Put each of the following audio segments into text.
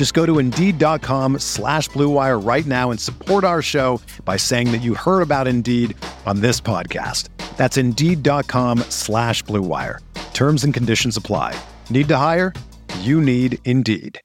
Just go to Indeed.com slash BlueWire right now and support our show by saying that you heard about Indeed on this podcast. That's Indeed.com slash BlueWire. Terms and conditions apply. Need to hire? You need Indeed.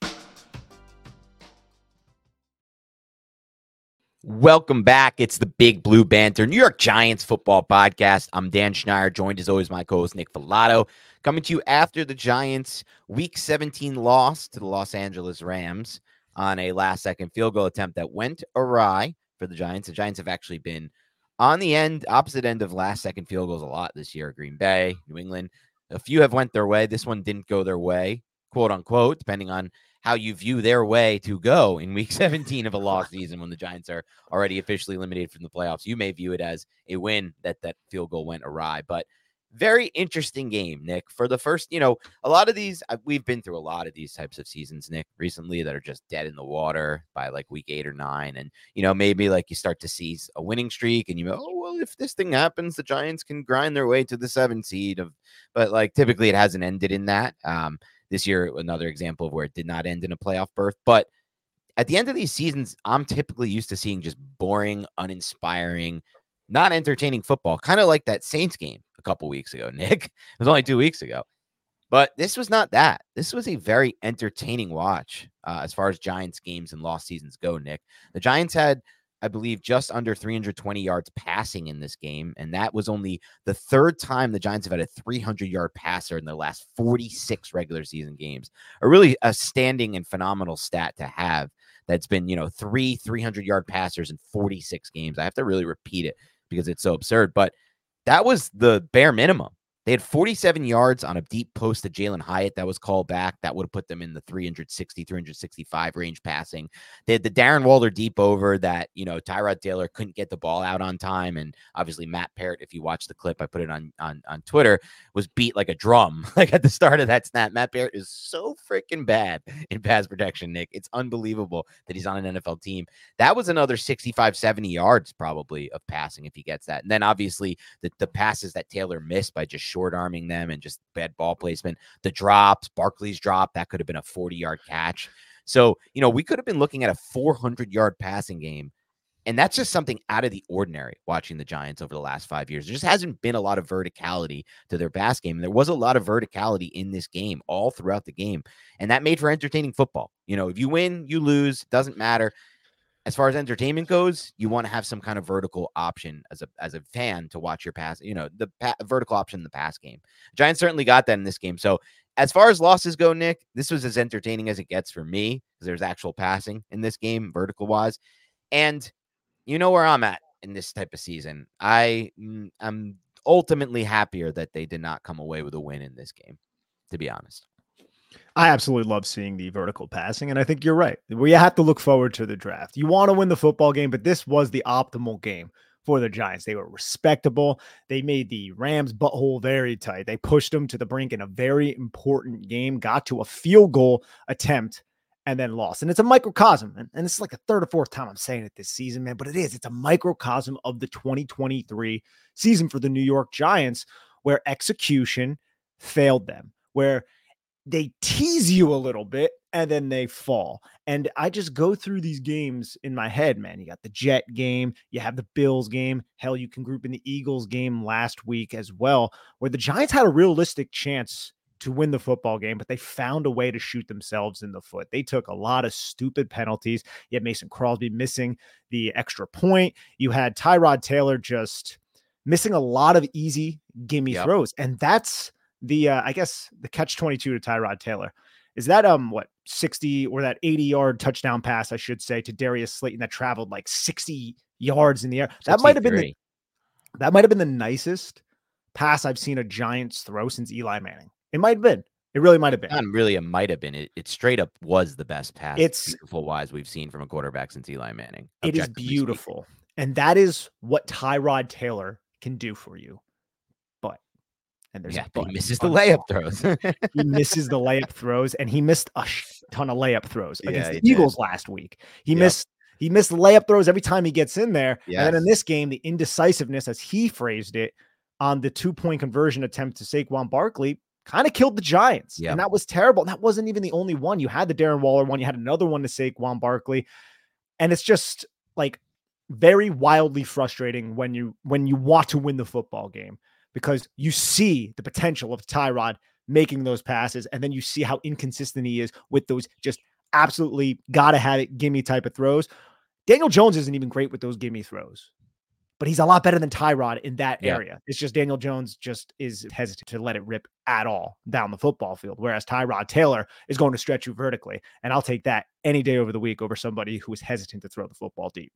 Welcome back. It's the Big Blue Banter, New York Giants football podcast. I'm Dan Schneider, joined as always my co-host Nick Falato, coming to you after the Giants' Week 17 loss to the Los Angeles Rams on a last-second field goal attempt that went awry for the Giants. The Giants have actually been on the end, opposite end of last-second field goals a lot this year. Green Bay, New England, a few have went their way. This one didn't go their way, quote unquote, depending on how you view their way to go in week 17 of a lost season when the Giants are already officially eliminated from the playoffs. You may view it as a win that that field goal went awry, but very interesting game, Nick. For the first, you know, a lot of these, uh, we've been through a lot of these types of seasons, Nick, recently that are just dead in the water by like week eight or nine. And, you know, maybe like you start to see a winning streak and you go, oh, well, if this thing happens, the Giants can grind their way to the seven seed of, but like typically it hasn't ended in that. Um, this year, another example of where it did not end in a playoff berth. But at the end of these seasons, I'm typically used to seeing just boring, uninspiring, not entertaining football, kind of like that Saints game couple weeks ago, Nick. It was only two weeks ago. But this was not that. This was a very entertaining watch uh, as far as Giants games and lost seasons go, Nick. The Giants had I believe, just under 320 yards passing in this game. And that was only the third time the Giants have had a 300 yard passer in the last 46 regular season games. A really outstanding and phenomenal stat to have that's been, you know, three 300 yard passers in 46 games. I have to really repeat it because it's so absurd. But that was the bare minimum. They had 47 yards on a deep post to Jalen Hyatt that was called back. That would have put them in the 360, 365 range passing. They had the Darren Waller deep over that, you know, Tyrod Taylor couldn't get the ball out on time. And obviously, Matt Peart, if you watch the clip, I put it on, on, on Twitter, was beat like a drum, like at the start of that snap. Matt Peart is so freaking bad in pass protection, Nick. It's unbelievable that he's on an NFL team. That was another 65, 70 yards probably of passing if he gets that. And then obviously, the, the passes that Taylor missed by just short arming them and just bad ball placement. The drops, Barkley's drop, that could have been a 40 yard catch. So, you know, we could have been looking at a 400 yard passing game. And that's just something out of the ordinary watching the Giants over the last five years. There just hasn't been a lot of verticality to their pass game. And there was a lot of verticality in this game all throughout the game. And that made for entertaining football. You know, if you win, you lose, doesn't matter as far as entertainment goes, you want to have some kind of vertical option as a as a fan to watch your pass. You know, the pa- vertical option in the pass game. Giants certainly got that in this game. So as far as losses go, Nick, this was as entertaining as it gets for me because there's actual passing in this game, vertical wise, and you know where I'm at in this type of season. I mm, I'm ultimately happier that they did not come away with a win in this game. To be honest. I absolutely love seeing the vertical passing. And I think you're right. We have to look forward to the draft. You want to win the football game, but this was the optimal game for the Giants. They were respectable. They made the Rams' butthole very tight. They pushed them to the brink in a very important game, got to a field goal attempt, and then lost. And it's a microcosm. And, and is like the third or fourth time I'm saying it this season, man, but it is. It's a microcosm of the 2023 season for the New York Giants, where execution failed them, where they tease you a little bit and then they fall. And I just go through these games in my head, man. You got the Jet game, you have the Bills game. Hell, you can group in the Eagles game last week as well, where the Giants had a realistic chance to win the football game, but they found a way to shoot themselves in the foot. They took a lot of stupid penalties. You had Mason Crosby missing the extra point. You had Tyrod Taylor just missing a lot of easy gimme Yep. throws. And that's the uh, I guess the catch 22 to Tyrod Taylor. Is that um what 60 or that 80 yard touchdown pass, I should say, to Darius Slayton that traveled like 60 yards in the air? That might have been the that might have been the nicest pass I've seen a Giants throw since Eli Manning. It might have been. It really might have been. Not really, it might have been. It, it straight up was the best pass, It's- beautiful wise we've seen from a quarterback since Eli Manning. It is objectively speaking. beautiful. And that is what Tyrod Taylor can do for you. And there's Yeah, but he misses the layup throws. he misses the layup throws and he missed a ton of layup throws against he the did. Eagles last week. He Yep. missed he missed layup throws every time he gets in there. And then in this game, the indecisiveness, as he phrased it, on the two point conversion attempt to Saquon Barkley kind of killed the Giants. Yep. And that was terrible. And that wasn't even the only one. You had the Darren Waller one, you had another one to Saquon Barkley. And it's just like very wildly frustrating when you when you want to win the football game because you see the potential of Tyrod making those passes and then you see how inconsistent he is with those just absolutely gotta have it gimme type of throws. Daniel Jones isn't even great with those gimme throws, but he's a lot better than Tyrod in that Yeah. area. It's just Daniel Jones just is hesitant to let it rip at all down the football field, whereas Tyrod Taylor is going to stretch you vertically. And I'll take that any day over the week over somebody who is hesitant to throw the football deep.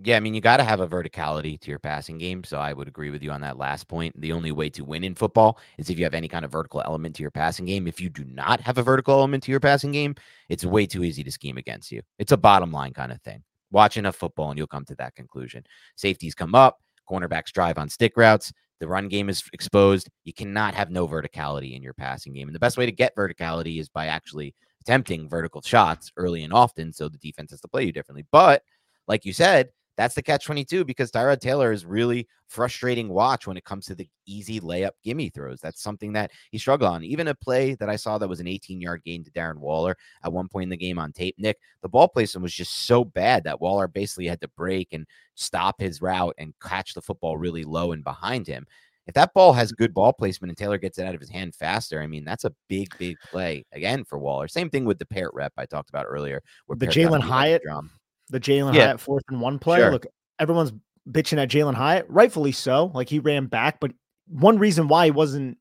Yeah, I mean, you got to have a verticality to your passing game. So I would agree with you on that last point. The only way to win in football is if you have any kind of vertical element to your passing game. If you do not have a vertical element to your passing game, it's way too easy to scheme against you. It's a bottom line kind of thing. Watch enough football and you'll come to that conclusion. Safeties come up, cornerbacks drive on stick routes. The run game is exposed. You cannot have no verticality in your passing game. And the best way to get verticality is by actually attempting vertical shots early and often so the defense has to play you differently. But like you said, that's the catch 22 because Tyrod Taylor is really frustrating watch when it comes to the easy layup gimme throws. That's something that he struggled on. Even a play that I saw that was an 18 yard gain to Darren Waller at one point in the game on tape, Nick, the ball placement was just so bad that Waller basically had to break and stop his route and catch the football really low and behind him. If that ball has good ball placement and Taylor gets it out of his hand faster, I mean, that's a big, big play again for Waller. Same thing with the Peart rep I talked about earlier. where The Jalen beat by the Hyatt drum. The Jalen Yeah. Hyatt fourth and one play. Sure. Look, everyone's bitching at Jalen Hyatt, rightfully so. Like he ran back, but one reason why he wasn't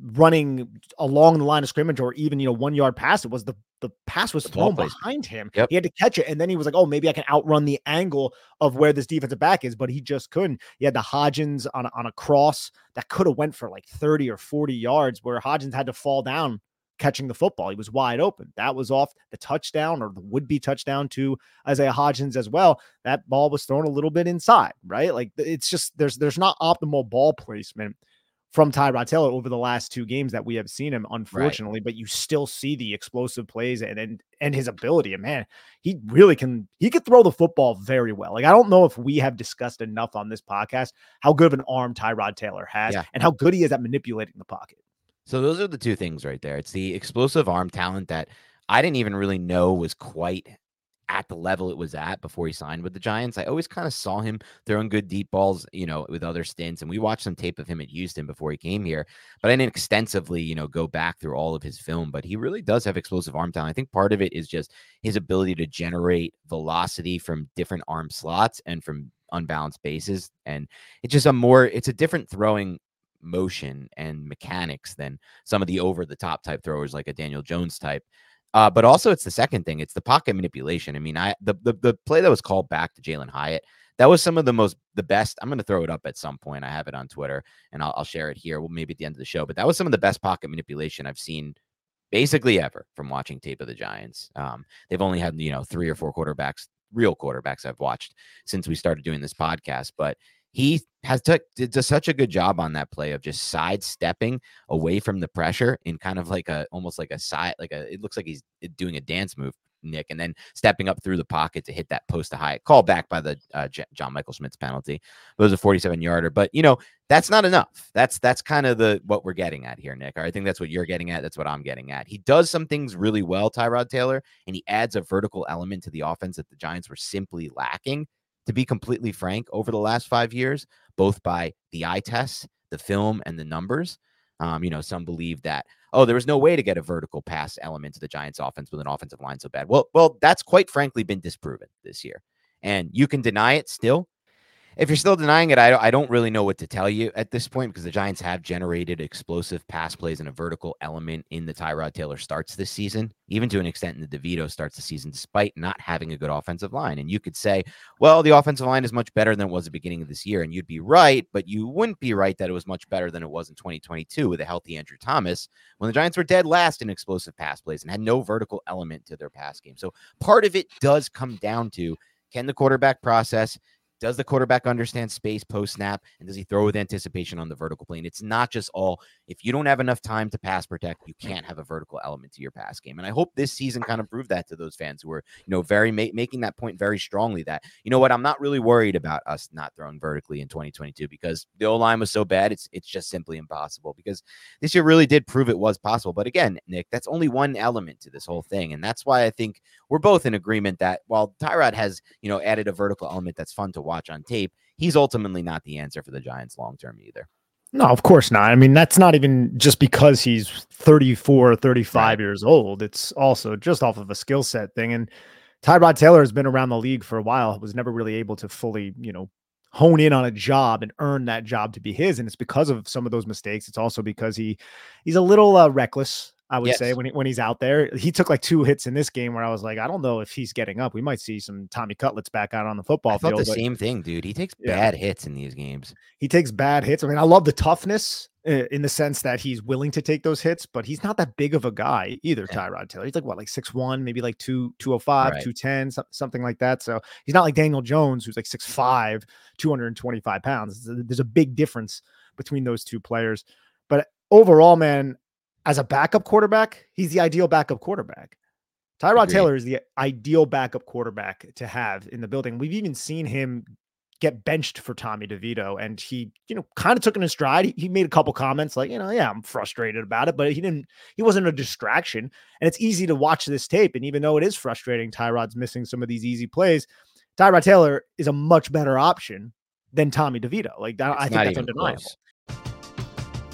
running along the line of scrimmage or even you know one yard past it was the the pass was The thrown behind him. Yep. He had to catch it, and then he was like, "Oh, maybe I can outrun the angle of where this defensive back is," but he just couldn't. He had the Hodgins on on a cross that could have went for like thirty or forty yards, where Hodgins had to fall down catching the football. He was wide open. That was off the touchdown or the would be touchdown to Isaiah Hodgins as well. That ball was thrown a little bit inside, right? Like it's just there's there's not optimal ball placement from Tyrod Taylor over the last two games that we have seen him, unfortunately. But you still see the explosive plays and and and his ability. And man, he really can he could throw the football very well. Like I don't know if we have discussed enough on this podcast how good of an arm Tyrod Taylor has Yeah. and how good he is at manipulating the pocket. So those are the two things right there. It's the explosive arm talent that I didn't even really know was quite at the level it was at before he signed with the Giants. I always kind of saw him throwing good deep balls, you know, with other stints. And we watched some tape of him at Houston before he came here, but I didn't extensively, you know, go back through all of his film. But he really does have explosive arm talent. I think part of it is just his ability to generate velocity from different arm slots and from unbalanced bases. And it's just a more, it's a different throwing motion and mechanics than some of the over the top type throwers like a Daniel Jones type. Uh, but also it's the second thing, it's the pocket manipulation. I mean, I the the, the play that was called back to Jalen Hyatt, that was some of the most the best. I'm gonna throw it up at some point. I have it on Twitter and I'll, I'll share it here. Well, maybe at the end of the show, but that was some of the best pocket manipulation I've seen basically ever from watching tape of the Giants. Um, they've only had, you know, three or four quarterbacks, real quarterbacks I've watched since we started doing this podcast, but he has took did such a good job on that play of just sidestepping away from the pressure in kind of like a almost like a side like a it looks like he's doing a dance move Nick and then stepping up through the pocket to hit that post to Hyatt call back by the uh, J- John Michael Schmitz penalty. It was a 47 yarder but you know that's not enough. That's that's kind of the what we're getting at here Nick I think that's what you're getting at that's what I'm getting at. He does some things really well Tyrod Taylor and he adds a vertical element to the offense that the Giants were simply lacking to be completely frank, over the last five years, both by the eye test, the film, and the numbers. Um, you know, some believe that, oh, there was no way to get a vertical pass element to the Giants offense with an offensive line so bad. Well, well, that's quite frankly been disproven this year. And you can deny it still. If you're still denying it, I don't, I don't really know what to tell you at this point because the Giants have generated explosive pass plays and a vertical element in the Tyrod Taylor starts this season, even to an extent in the DeVito starts the season, despite not having a good offensive line. And you could say, well, the offensive line is much better than it was at the beginning of this year. And you'd be right, but you wouldn't be right that it was much better than it was in 2022 with a healthy Andrew Thomas when the Giants were dead last in explosive pass plays and had no vertical element to their pass game. So part of it does come down to can the quarterback process does the quarterback understand space post snap? And does he throw with anticipation on the vertical plane? It's not just all, if you don't have enough time to pass protect, you can't have a vertical element to your pass game. And I hope this season kind of proved that to those fans who are, you know, very ma- making that point very strongly that, you know what, I'm not really worried about us not throwing vertically in 2022 because the O line was so bad. It's, it's just simply impossible because this year really did prove it was possible. But again, Nick, that's only one element to this whole thing. And that's why I think we're both in agreement that while Tyrod has, you know, added a vertical element that's fun to watch on tape, he's ultimately not the answer for the Giants long term either. No, of course not. I mean, that's not even just because he's 34 35 right. years old. It's also just off of a skill set thing. And Tyrod Taylor has been around the league for a while, was never really able to fully, you know, hone in on a job and earn that job to be his. And it's because of some of those mistakes. It's also because he he's a little uh, reckless I would yes. say when he, when he's out there, he took like two hits in this game where I was like, I don't know if he's getting up. We might see some Tommy Cutlets back out on the football I field. the same thing, dude. He takes yeah. bad hits in these games. He takes bad hits. I mean, I love the toughness uh, in the sense that he's willing to take those hits, but he's not that big of a guy either. Yeah. Tyrod Taylor, he's like what, like six one, maybe like two two oh five, two ten, something like that. So he's not like Daniel Jones, who's like six five, two hundred and twenty five pounds. There's a big difference between those two players. But overall, man, as a backup quarterback, he's the ideal backup quarterback. Tyrod Agreed. Taylor is the ideal backup quarterback to have in the building. We've even seen him get benched for Tommy DeVito, and he, you know, kind of took in his stride. He, he, made a couple comments like, you know, yeah, I'm frustrated about it, but he didn't. He wasn't a distraction. And it's easy to watch this tape, and even though it is frustrating, Tyrod's missing some of these easy plays. Tyrod Taylor is a much better option than Tommy DeVito. Like that, I think that's undeniable. Close.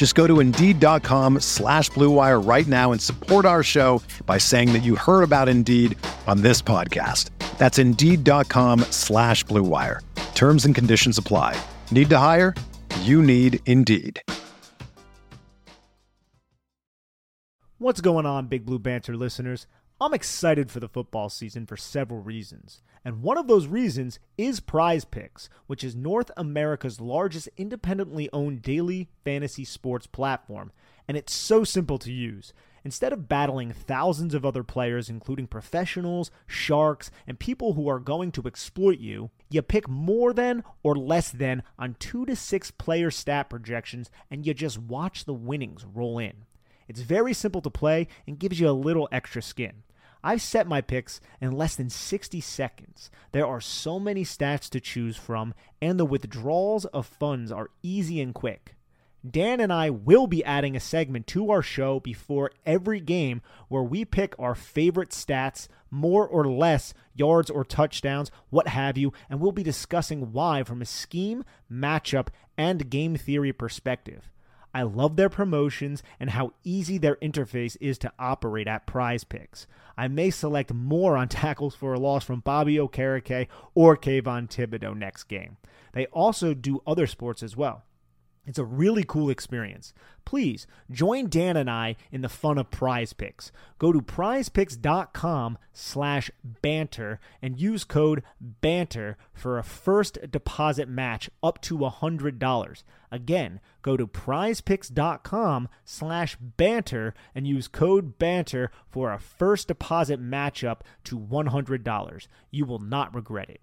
Just go to Indeed.com slash BlueWire right now and support our show by saying that you heard about Indeed on this podcast. That's Indeed.com slash BlueWire. Terms and conditions apply. Need to hire? You need Indeed. What's going on, Big Blue Banter listeners? I'm excited for the football season for several reasons. And one of those reasons is Prize Picks, which is North America's largest independently owned daily fantasy sports platform. And it's so simple to use. Instead of battling thousands of other players, including professionals, sharks, and people who are going to exploit you, you pick more than or less than on two to six player stat projections and you just watch the winnings roll in. It's very simple to play and gives you a little extra skin. I've set my picks in less than 60 seconds. There are so many stats to choose from, and the withdrawals of funds are easy and quick. Dan and I will be adding a segment to our show before every game where we pick our favorite stats, more or less yards or touchdowns, what have you, and we'll be discussing why from a scheme, matchup, and game theory perspective. I love their promotions and how easy their interface is to operate at prize picks. I may select more on tackles for a loss from Bobby Okereke or Kayvon Thibodeaux next game. They also do other sports as well. It's a really cool experience. Please join Dan and I in the fun of prize picks. Go to prizepicks.com slash banter and use code banter for a first deposit match up to $100. Again, go to prizepicks.com slash banter and use code banter for a first deposit match up to $100. You will not regret it.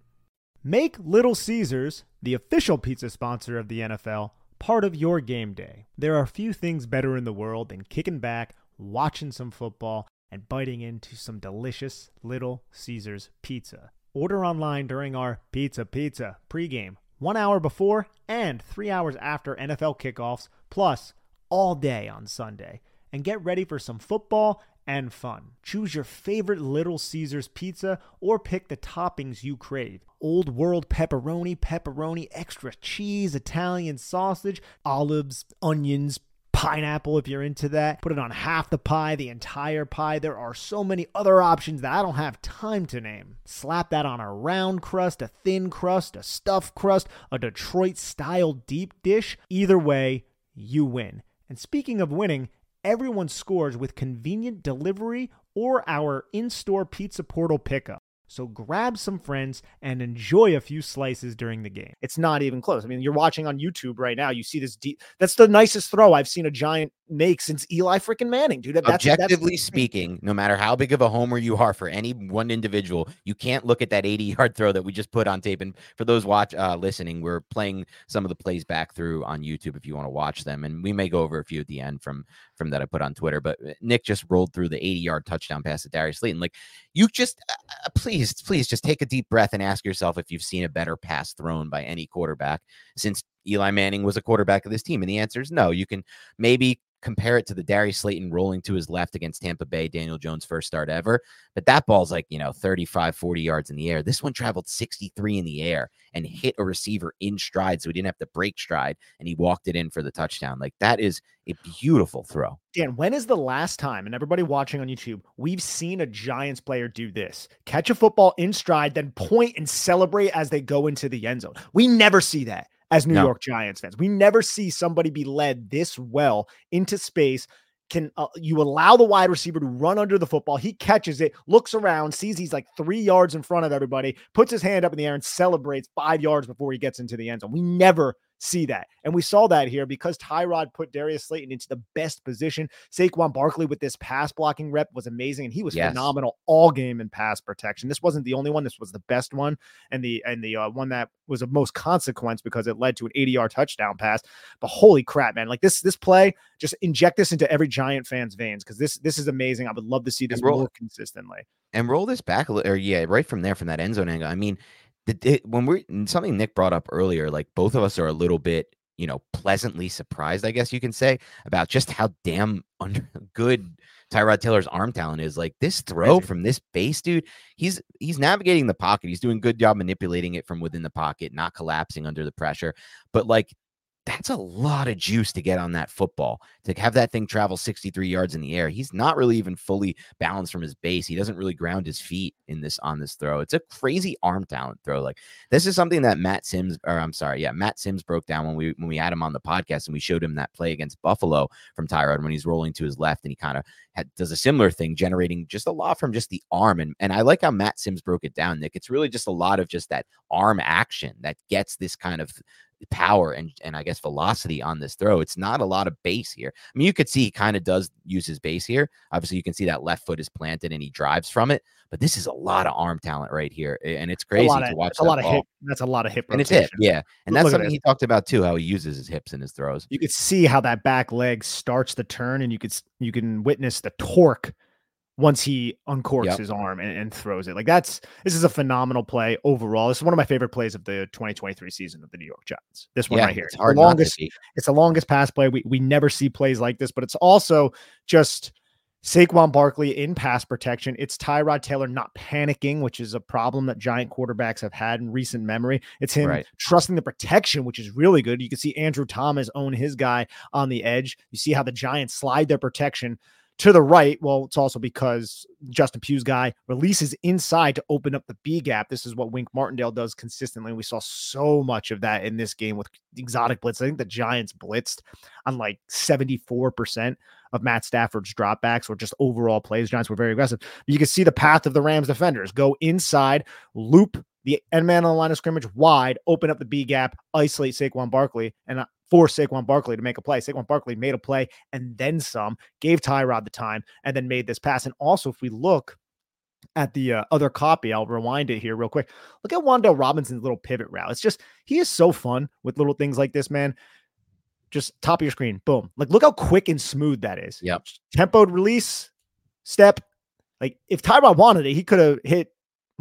Make Little Caesars, the official pizza sponsor of the NFL, part of your game day. There are few things better in the world than kicking back, watching some football, and biting into some delicious Little Caesars pizza. Order online during our Pizza Pizza pregame, one hour before and three hours after NFL kickoffs, plus all day on Sunday. And get ready for some football and fun. Choose your favorite Little Caesars pizza or pick the toppings you crave. Old world pepperoni, pepperoni, extra cheese, Italian sausage, olives, onions, pineapple if you're into that. Put it on half the pie, the entire pie. There are so many other options that I don't have time to name. Slap that on a round crust, a thin crust, a stuffed crust, a Detroit style deep dish. Either way, you win. And speaking of winning, everyone scores with convenient delivery or our in store pizza portal pickup. So grab some friends and enjoy a few slices during the game. It's not even close. I mean, you're watching on YouTube right now. You see this deep. That's the nicest throw I've seen a giant make since Eli freaking Manning, dude. That's, Objectively that's speaking, no matter how big of a homer you are for any one individual, you can't look at that 80 yard throw that we just put on tape. And for those watch uh, listening, we're playing some of the plays back through on YouTube if you want to watch them, and we may go over a few at the end from from that I put on Twitter. But uh, Nick just rolled through the 80 yard touchdown pass to Darius Slayton. Like you just uh, uh, please, please just take a deep breath and ask yourself if you've seen a better pass thrown by any quarterback since Eli Manning was a quarterback of this team. And the answer is no. You can maybe compare it to the Darius Slayton rolling to his left against Tampa Bay, Daniel Jones' first start ever. But that ball's like, you know, 35, 40 yards in the air. This one traveled 63 in the air and hit a receiver in stride. So he didn't have to break stride and he walked it in for the touchdown. Like that is a beautiful throw. Dan, when is the last time, and everybody watching on YouTube, we've seen a Giants player do this catch a football in stride, then point and celebrate as they go into the end zone? We never see that as New no. York Giants fans. We never see somebody be led this well into space. Can uh, you allow the wide receiver to run under the football? He catches it, looks around, sees he's like three yards in front of everybody, puts his hand up in the air and celebrates five yards before he gets into the end zone. We never see that. And we saw that here because Tyrod put Darius Slayton into the best position. Saquon Barkley with this pass blocking rep was amazing, and he was yes. phenomenal all game in pass protection. This wasn't the only one. This was the best one, and the and the uh, one that was of most consequence because it led to an 80 yard touchdown pass. But holy crap, man! Like this this play, just inject this into every Giant fan's veins because this this is amazing. I would love to see this roll, more consistently. And roll this back a little, or yeah, right from there from that end zone angle. I mean, the, when we're something Nick brought up earlier, like both of us are a little bit, you know, pleasantly surprised, I guess you can say, about just how damn under, good Tyrod Taylor's arm talent is. Like this throw from this base, dude, he's he's navigating the pocket. He's doing good job manipulating it from within the pocket, not collapsing under the pressure. But like that's a lot of juice to get on that football to have that thing travel 63 yards in the air. He's not really even fully balanced from his base. He doesn't really ground his feet in this on this throw. It's a crazy arm talent throw. Like this is something that Matt Simms, or I'm sorry, yeah, Matt Simms broke down when we when we had him on the podcast and we showed him that play against Buffalo from Tyrod when he's rolling to his left and he kind of does a similar thing, generating just a lot from just the arm. And and I like how Matt Sims broke it down, Nick. It's really just a lot of just that arm action that gets this kind of power and and I guess velocity on this throw. It's not a lot of base here. I mean, you could see he kind of does use his base here. Obviously, you can see that left foot is planted and he drives from it. But this is a lot of arm talent right here, and it's crazy to watch. a lot of hip. That's a lot of hip. And it's hip, yeah. And that's something he talked about too. How he uses his hips in his throws. You could see how that back leg starts the turn, and you could you can witness the torque once he uncorks yep. his arm and, and, throws it. Like that's this is a phenomenal play overall. This is one of my favorite plays of the 2023 season of the New York Giants. This one yeah, right here. It's, it's the longest. It's the longest pass play. We we never see plays like this, but it's also just Saquon Barkley in pass protection. It's Tyrod Taylor not panicking, which is a problem that giant quarterbacks have had in recent memory. It's him right. trusting the protection, which is really good. You can see Andrew Thomas own his guy on the edge. You see how the Giants slide their protection to the right, well, it's also because Justin Pugh's guy releases inside to open up the B gap. This is what Wink Martindale does consistently. We saw so much of that in this game with exotic blitz. I think the Giants blitzed on like 74% of Matt Stafford's dropbacks or just overall plays. Giants were very aggressive. You can see the path of the Rams defenders go inside, loop the end man on the line of scrimmage wide, open up the B gap, isolate Saquon Barkley, and force Saquon Barkley to make a play. Saquon Barkley made a play and then some, gave Tyrod the time, and then made this pass. And also, if we look at the uh, other copy, I'll rewind it here real quick. Look at Wan'Dale Robinson's little pivot route. It's just, he is so fun with little things like this, man. Just top of your screen, boom. Like, look how quick and smooth that is. Yep. Tempoed release, step. Like, if Tyrod wanted it, he could have hit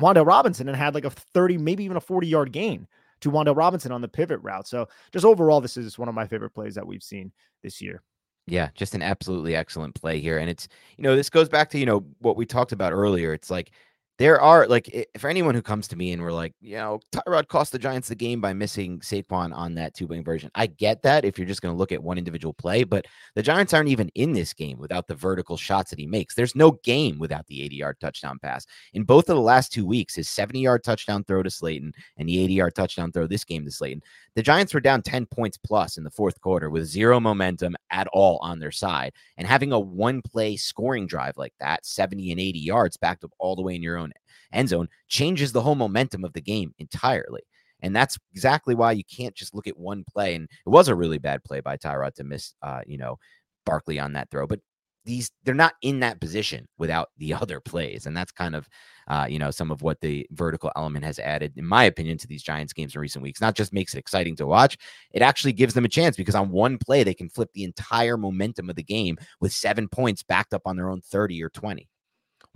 Wan'Dale Robinson and had like a 30, maybe even a 40 yard gain to Wan'Dale Robinson on the pivot route. So just overall, this is one of my favorite plays that we've seen this year. Yeah, just an absolutely excellent play here. And it's, you know, this goes back to, you know, what we talked about earlier. It's like there are like for anyone who comes to me and we're like, you know, Tyrod cost the Giants the game by missing Saquon on that two wing version. I get that if you're just going to look at one individual play, but the Giants aren't even in this game without the vertical shots that he makes. There's no game without the 80 yard touchdown pass. In both of the last two weeks, his 70 yard touchdown throw to Slayton and the 80 yard touchdown throw this game to Slayton, the Giants were down 10 points plus in the fourth quarter with zero momentum at all on their side. And having a one play scoring drive like that, 70 and 80 yards backed up all the way in your own end zone changes the whole momentum of the game entirely. And that's exactly why you can't just look at one play. And it was a really bad play by Tyrod to miss, uh, you know, Barkley on that throw. But these they're not in that position without the other plays, and that's kind of, uh, you know, some of what the vertical element has added, in my opinion, to these Giants games in recent weeks. Not just makes it exciting to watch, it actually gives them a chance because on one play they can flip the entire momentum of the game with seven points backed up on their own thirty or twenty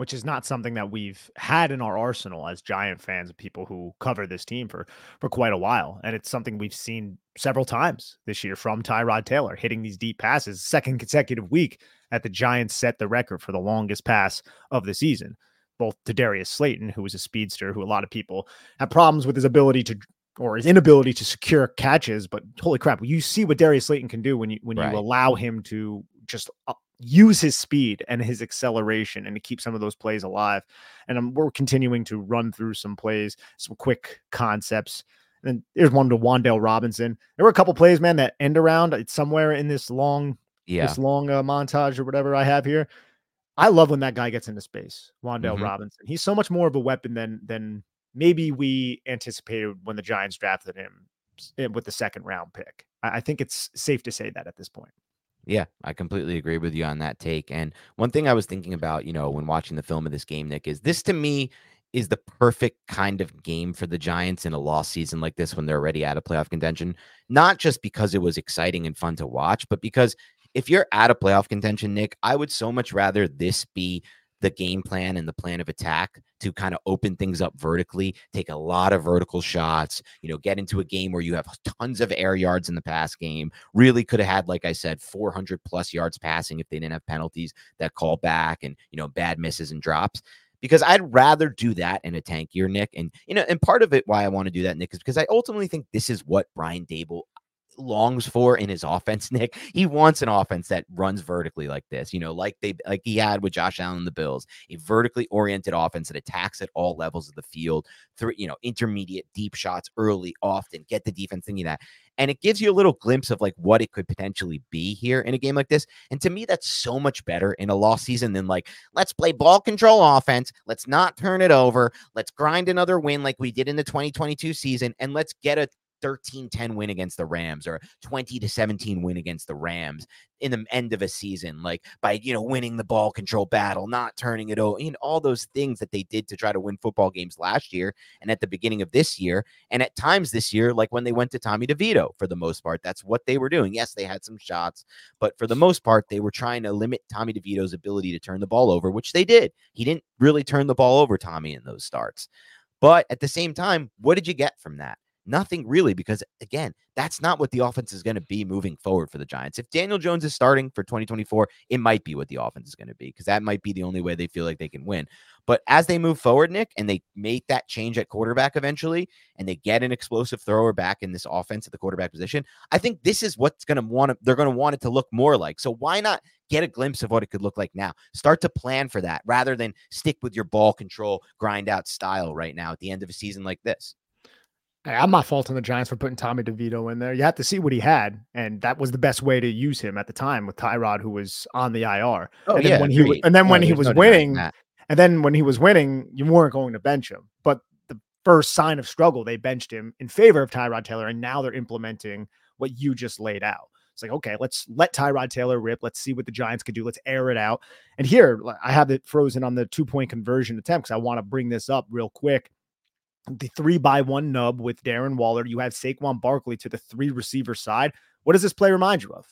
which is not something that we've had in our arsenal as Giant fans and people who cover this team for for quite a while. And it's something we've seen several times this year from Tyrod Taylor hitting these deep passes, second consecutive week that the Giants set the record for the longest pass of the season. Both to Darius Slayton, who was a speedster, who a lot of people have problems with his ability to or his inability to secure catches. But holy crap, you see what Darius Slayton can do when you when right. you allow him to just uh, use his speed and his acceleration and to keep some of those plays alive. And um, we're continuing to run through some plays, some quick concepts. And there's one to Wan'Dale Robinson. There were a couple plays, man, that end around. It's somewhere in this long, yeah. this long uh, montage or whatever I have here. I love when that guy gets into space, Wan'Dale mm-hmm. Robinson. He's so much more of a weapon than than maybe we anticipated when the Giants drafted him eh, with the second round pick. I, I think it's safe to say that at this point. Yeah, I completely agree with you on that take. And one thing I was thinking about, you know, when watching the film of this game, Nick, is this to me is the perfect kind of game for the Giants in a lost season like this when they're already out of playoff contention. Not just because it was exciting and fun to watch, but because if you're out of playoff contention, Nick, I would so much rather this be the game plan and the plan of attack to kind of open things up vertically, take a lot of vertical shots, you know, get into a game where you have tons of air yards in the pass game. Really could have had, like I said, 400 plus yards passing if they didn't have penalties that call back and, you know, bad misses and drops. Because I'd rather do that in a tank year, Nick. And, you know, and part of it why I want to do that, Nick, is because I ultimately think this is what Brian Daboll longs for in his offense, Nick. He wants an offense that runs vertically like this, you know, like they like he had with Josh Allen and the Bills, a vertically oriented offense that attacks at all levels of the field, through you know, intermediate deep shots early, often, get the defense thinking that. And it gives you a little glimpse of like what it could potentially be here in a game like this. And to me, that's so much better in a lost season than like, let's play ball control offense. Let's not turn it over. Let's grind another win like we did in the 2022 season. And let's get a 13 10 win against the Rams or 20 to 17 win against the Rams in the end of a season, like by, you know, winning the ball control battle, not turning it over, you know, all those things that they did to try to win football games last year and at the beginning of this year. And at times this year, like when they went to Tommy DeVito for the most part, that's what they were doing. Yes, they had some shots, but for the most part, they were trying to limit Tommy DeVito's ability to turn the ball over, which they did. He didn't really turn the ball over, Tommy, in those starts. But at the same time, what did you get from that? Nothing really, because again, that's not what the offense is going to be moving forward for the Giants. If Daniel Jones is starting for 2024, it might be what the offense is going to be because that might be the only way they feel like they can win. But as they move forward, Nick, and they make that change at quarterback eventually, and they get an explosive thrower back in this offense at the quarterback position, I think this is what's going to want to, they're going to want it to look more like. So why not get a glimpse of what it could look like now? Start to plan for that rather than stick with your ball control, grind out style right now at the end of a season like this. I'm not faulting the Giants for putting Tommy DeVito in there. You have to see what he had, and that was the best way to use him at the time with Tyrod, who was on the IR. Oh and yeah, then when he and then no, when he was no winning, and then when he was winning, you weren't going to bench him. But the first sign of struggle, they benched him in favor of Tyrod Taylor, and now they're implementing what you just laid out. It's like, okay, let's let Tyrod Taylor rip. Let's see what the Giants can do. Let's air it out. And here, I have it frozen on the two point conversion attempt because I want to bring this up real quick the three by one nub with Darren Waller. You have Saquon Barkley to the three receiver side. What does this play remind you of?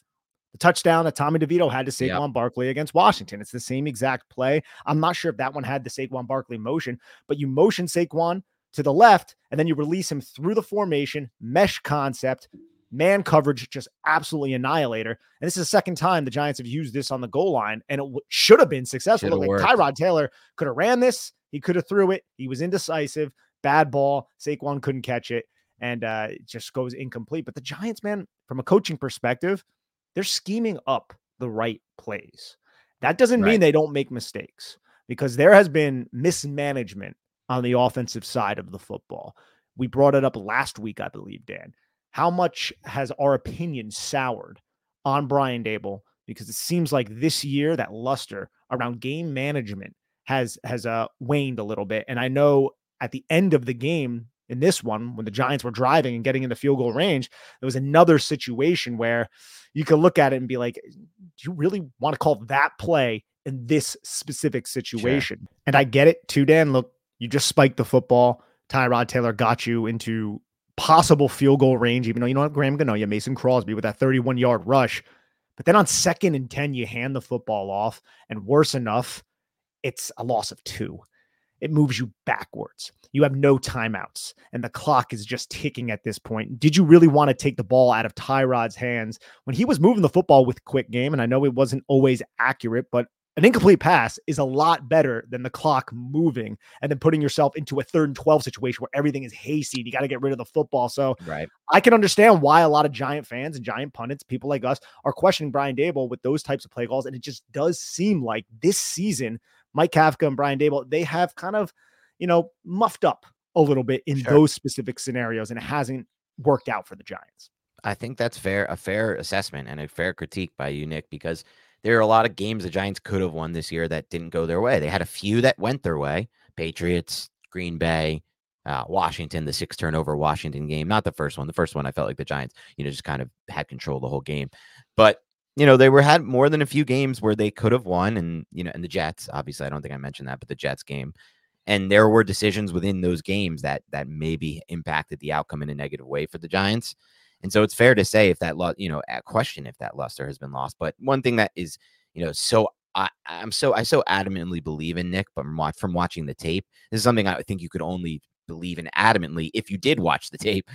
The touchdown that Tommy DeVito had to Saquon yep. Barkley against Washington. It's the same exact play. I'm not sure if that one had the Saquon Barkley motion, but you motion Saquon to the left and then you release him through the formation, mesh concept, man coverage, just absolutely annihilator. And this is the second time the Giants have used this on the goal line, and it w- should have been successful. Like Tyrod Taylor could have ran this. He could have threw it. He was indecisive. Bad ball. Saquon couldn't catch it and uh, it just goes incomplete. But the Giants, man, from a coaching perspective, they're scheming up the right plays. That doesn't right. mean they don't make mistakes because there has been mismanagement on the offensive side of the football. We brought it up last week, I believe, Dan. How much has our opinion soured on Brian Daboll? Because it seems like this year that luster around game management has has uh, waned a little bit. And I know at the end of the game in this one, when the Giants were driving and getting in the field goal range, there was another situation where you could look at it and be like, do you really want to call that play in this specific situation? Sure. And I get it too, Dan. Look, you just spiked the football. Tyrod Taylor got you into possible field goal range, even though you know Graham Gano, Mason Crosby with that 31 yard rush. But then on second and 10, you hand the football off, and worse enough, it's a loss of two it moves you backwards. You have no timeouts, and the clock is just ticking at this point. Did you really want to take the ball out of Tyrod's hands when he was moving the football with quick game? And I know it wasn't always accurate, but an incomplete pass is a lot better than the clock moving and then putting yourself into a third and 12 situation where everything is hasty. You got to get rid of the football. So right. I can understand why a lot of giant fans and giant pundits, people like us, are questioning Brian Daboll with those types of play calls. And it just does seem like this season Mike Kafka and Brian Daboll, they have kind of, you know, muffed up a little bit in sure. those specific scenarios, and it hasn't worked out for the Giants. I think that's fair, a fair assessment and a fair critique by you, Nick, because there are a lot of games the Giants could have won this year that didn't go their way. They had a few that went their way. Patriots, Green Bay, uh, Washington, the six turnover Washington game, not the first one. The first one, I felt like the Giants, you know, just kind of had control the whole game. But you know, they were had more than a few games where they could have won, and you know, and the Jets. Obviously, I don't think I mentioned that, but the Jets game, and there were decisions within those games that that maybe impacted the outcome in a negative way for the Giants. And so it's fair to say if that, you know, at question if that luster has been lost. But one thing that is, you know, so I, I'm so I so adamantly believe in Nick, but from, from watching the tape, this is something I think you could only believe in adamantly if you did watch the tape,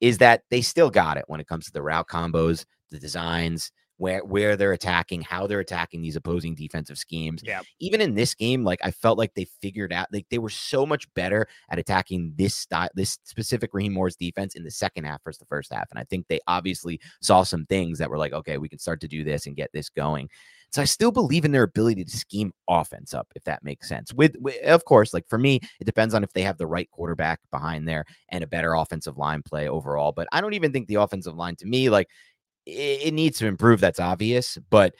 is that they still got it when it comes to the route combos, the designs, where where they're attacking, how they're attacking these opposing defensive schemes. Yeah. Even in this game, like I felt like they figured out like they were so much better at attacking this style, this specific Raheem Morris defense in the second half versus the first half. And I think they obviously saw some things that were like, okay, we can start to do this and get this going. So I still believe in their ability to scheme offense up, if that makes sense. With, with, of course, like for me, it depends on if they have the right quarterback behind there and a better offensive line play overall. But I don't even think the offensive line, to me, like it, it needs to improve. That's obvious, but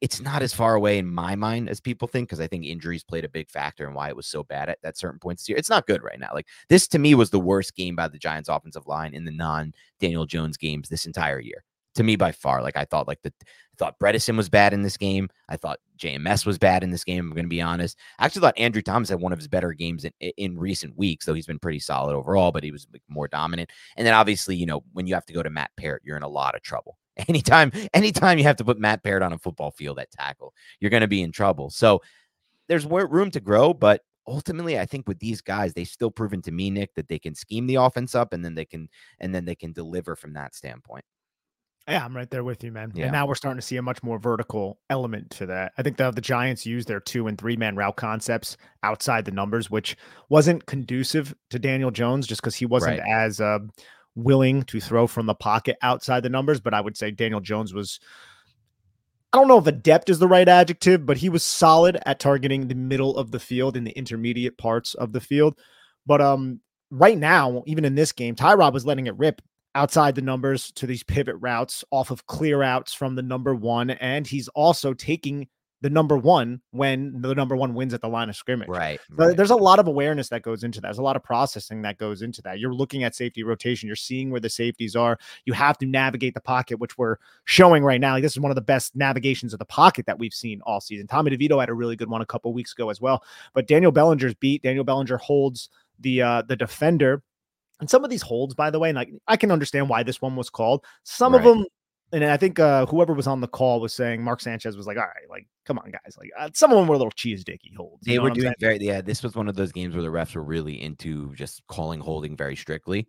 it's not as far away in my mind as people think because I think injuries played a big factor in why it was so bad at, at certain points here. It's not good right now. Like this to me was the worst game by the Giants offensive line in the non Daniel Jones games this entire year to me by far. Like I thought, like the thought Bredeson was bad in this game. I thought JMS was bad in this game. I'm going to be honest. I actually thought Andrew Thomas had one of his better games in, in recent weeks, though he's been pretty solid overall. But he was more dominant. And then obviously, you know, when you have to go to Matt Peart, you're in a lot of trouble. Anytime, anytime you have to put Matt Peart on a football field at tackle, you're going to be in trouble. So there's room to grow, but ultimately, I think with these guys, they've still proven to me, Nick, that they can scheme the offense up and then they can and then they can deliver from that standpoint. Yeah, I'm right there with you, man. Yeah. And now we're starting to see a much more vertical element to that. I think the the Giants use their two and three man route concepts outside the numbers, which wasn't conducive to Daniel Jones just because he wasn't Right. as uh, willing to throw from the pocket outside the numbers. But I would say Daniel Jones was. I don't know if adept is the right adjective, but he was solid at targeting the middle of the field and the intermediate parts of the field. But um, right now, even in this game, Tyrod was letting it rip outside the numbers to these pivot routes off of clear outs from the number one. And he's also taking the number one when the number one wins at the line of scrimmage. Right. But right. There's a lot of awareness that goes into that. There's a lot of processing that goes into that. You're looking at safety rotation. You're seeing where the safeties are. You have to navigate the pocket, which we're showing right now. Like, this is one of the best navigations of the pocket that we've seen all season. Tommy DeVito had a really good one a couple weeks ago as well. But Daniel Bellinger's beat. Daniel Bellinger holds the uh, the defender. And some of these holds, by the way, and like I can understand why this one was called. Some of them, and I think uh, whoever was on the call was saying Mark Sanchez was like, "All right, like come on, guys." Like uh, some of them were little cheese dicky holds. They were doing very yeah. This was one of those games where the refs were really into just calling holding very strictly.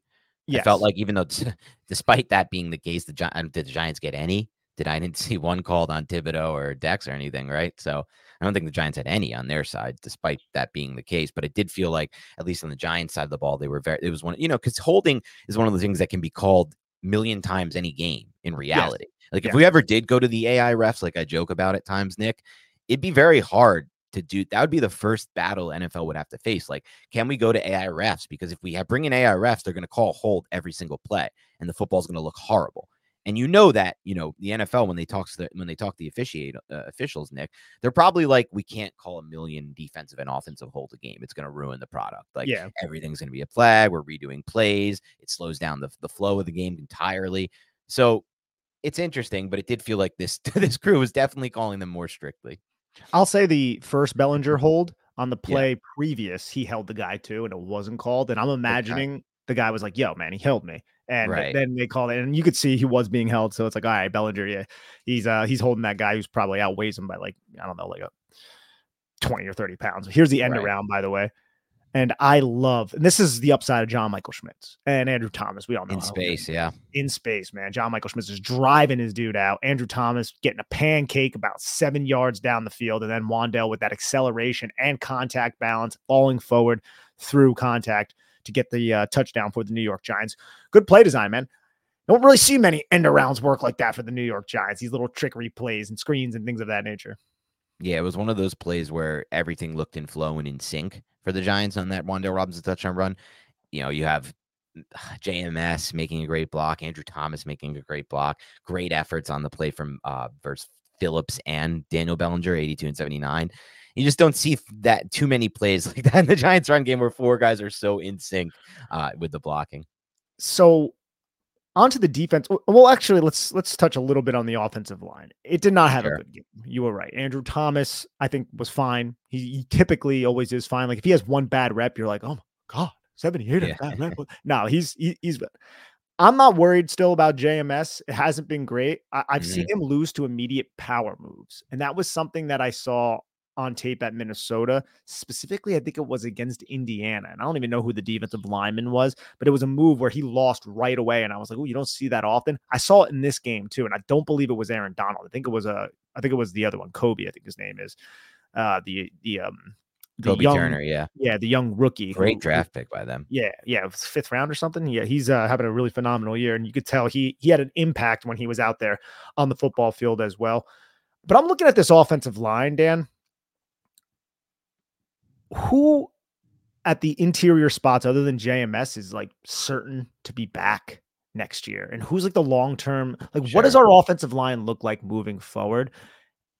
I felt like even though, despite that being the case, the Gi- uh, did the Giants get any? Did I didn't see one called on Thibodeaux or Dex or anything, right? So I don't think the Giants had any on their side, despite that being the case. But it did feel like, at least on the Giants side of the ball, they were very. It was one, you know, because holding is one of the things that can be called million times any game in reality. Like if we ever did go to the AI refs, like I joke about at times, Nick, it'd be very hard to do. That would be the first battle NFL would have to face. Like, can we go to AI refs? Because if we have bring in AI refs, they're going to call hold every single play, and the football's going to look horrible. And you know that you know the NFL when they talk to the, when they talk to the officiate uh, officials, Nick, they're probably like, we can't call a million defensive and offensive hold a game. It's going to ruin the product. Like yeah. everything's going to be a flag. We're redoing plays. It slows down the, the flow of the game entirely. So it's interesting, but it did feel like this this crew was definitely calling them more strictly. I'll say the first Bellinger hold on the Yeah. play previous, he held the guy too, and it wasn't called. And I'm imagining the guy was like, "Yo, man, he held me," and Right. then they called it, and you could see he was being held. So it's like, all right, Bellinger, yeah, he's uh he's holding that guy who's probably outweighs him by like I don't know, like a twenty or thirty pounds. Here's the end Right. around, by the way. And I love, and this is the upside of John Michael Schmitz and Andrew Thomas. We all know In space, yeah. in space, man. John Michael Schmitz is driving his dude out. Andrew Thomas getting a pancake about seven yards down the field, and then Wan'Dale with that acceleration and contact balance, falling forward through contact to get the uh, touchdown for the New York Giants. Good play design, man. Don't really see many end arounds work like that for the New York Giants. These little trickery plays and screens and things of that nature. Yeah, it was one of those plays where everything looked in flow and in sync for the Giants on that Wan'Dale Robinson touchdown run. You know, you have JMS making a great block, Andrew Thomas making a great block, great efforts on the play from uh versus Phillips and Daniel Bellinger, 82 and 79. You just don't see that too many plays like that in the Giants run game where four guys are so in sync uh, with the blocking. So onto the defense. Well, actually, let's let's touch a little bit on the offensive line. It did not have Sure. a good game. You were right. Andrew Thomas, I think, was fine. He, he typically always is fine. Like if he has one bad rep, you're like, oh my god, seventy-eight Yeah. yeah. bad rep. No, he's he, he's. I'm not worried still about JMS. It hasn't been great. I, I've seen him lose to immediate power moves, and that was something that I saw on tape at Minnesota. Specifically, I think it was against Indiana, and I don't even know who the defensive lineman was, but it was a move where he lost right away, and I was like, "Oh, you don't see that often." I saw it in this game too, and I don't believe it was Aaron Donald. I think it was a, I think it was the other one, Kobie. I think his name is, uh, the the um, Kobie young, Turner, yeah. yeah, the young rookie, Great who- draft pick by them. yeah, yeah, it was fifth round or something. Yeah, he's uh, having a really phenomenal year, and you could tell he he had an impact when he was out there on the football field as well. But I'm looking at this offensive line, Dan. Who at the interior spots, other than JMS, is like certain to be back next year, and who's like the long term? Like, what does our offensive line look like moving forward?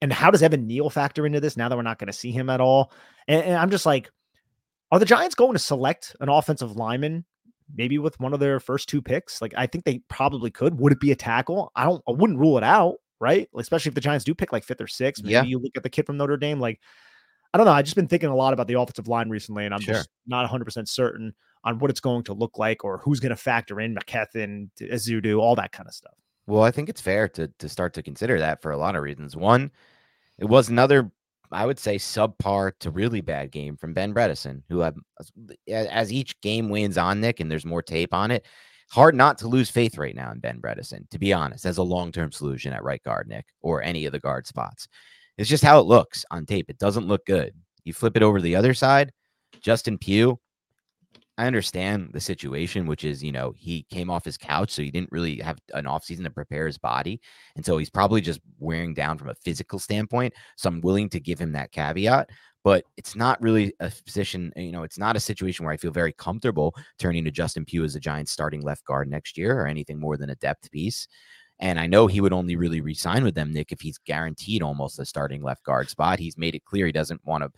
And how does Evan Neal factor into this now that we're not going to see him at all? And, and I'm just like, are the Giants going to select an offensive lineman maybe with one of their first two picks? Like I think they probably could. Would it be a tackle? I don't I wouldn't rule it out, right? Like, especially if the Giants do pick like fifth or sixth. Maybe Yeah. you look at the kid from Notre Dame. Like, I don't know. I've just been thinking a lot about the offensive line recently, and I'm Sure. just not 100% certain on what it's going to look like or who's going to factor in McKethan, Ezeudu, all that kind of stuff. Well, I think it's fair to to start to consider that for a lot of reasons. One, it was another I would say subpar to really bad game from Ben Bredeson, who have, as each game wins on Nick and there's more tape on it, hard not to lose faith right now in Ben Bredeson, to be honest, as a long term solution at right guard, Nick, or any of the guard spots. It's just how it looks on tape. It doesn't look good. You flip it over to the other side, Justin Pugh, I understand the situation, which is, you know, he came off his couch, so he didn't really have an offseason to prepare his body. And so he's probably just wearing down from a physical standpoint. So I'm willing to give him that caveat, but it's not really a position, you know, it's not a situation where I feel very comfortable turning to Justin Pugh as a Giants starting left guard next year or anything more than a depth piece. And I know he would only really resign with them, Nick, if he's guaranteed almost a starting left guard spot. He's made it clear he doesn't want to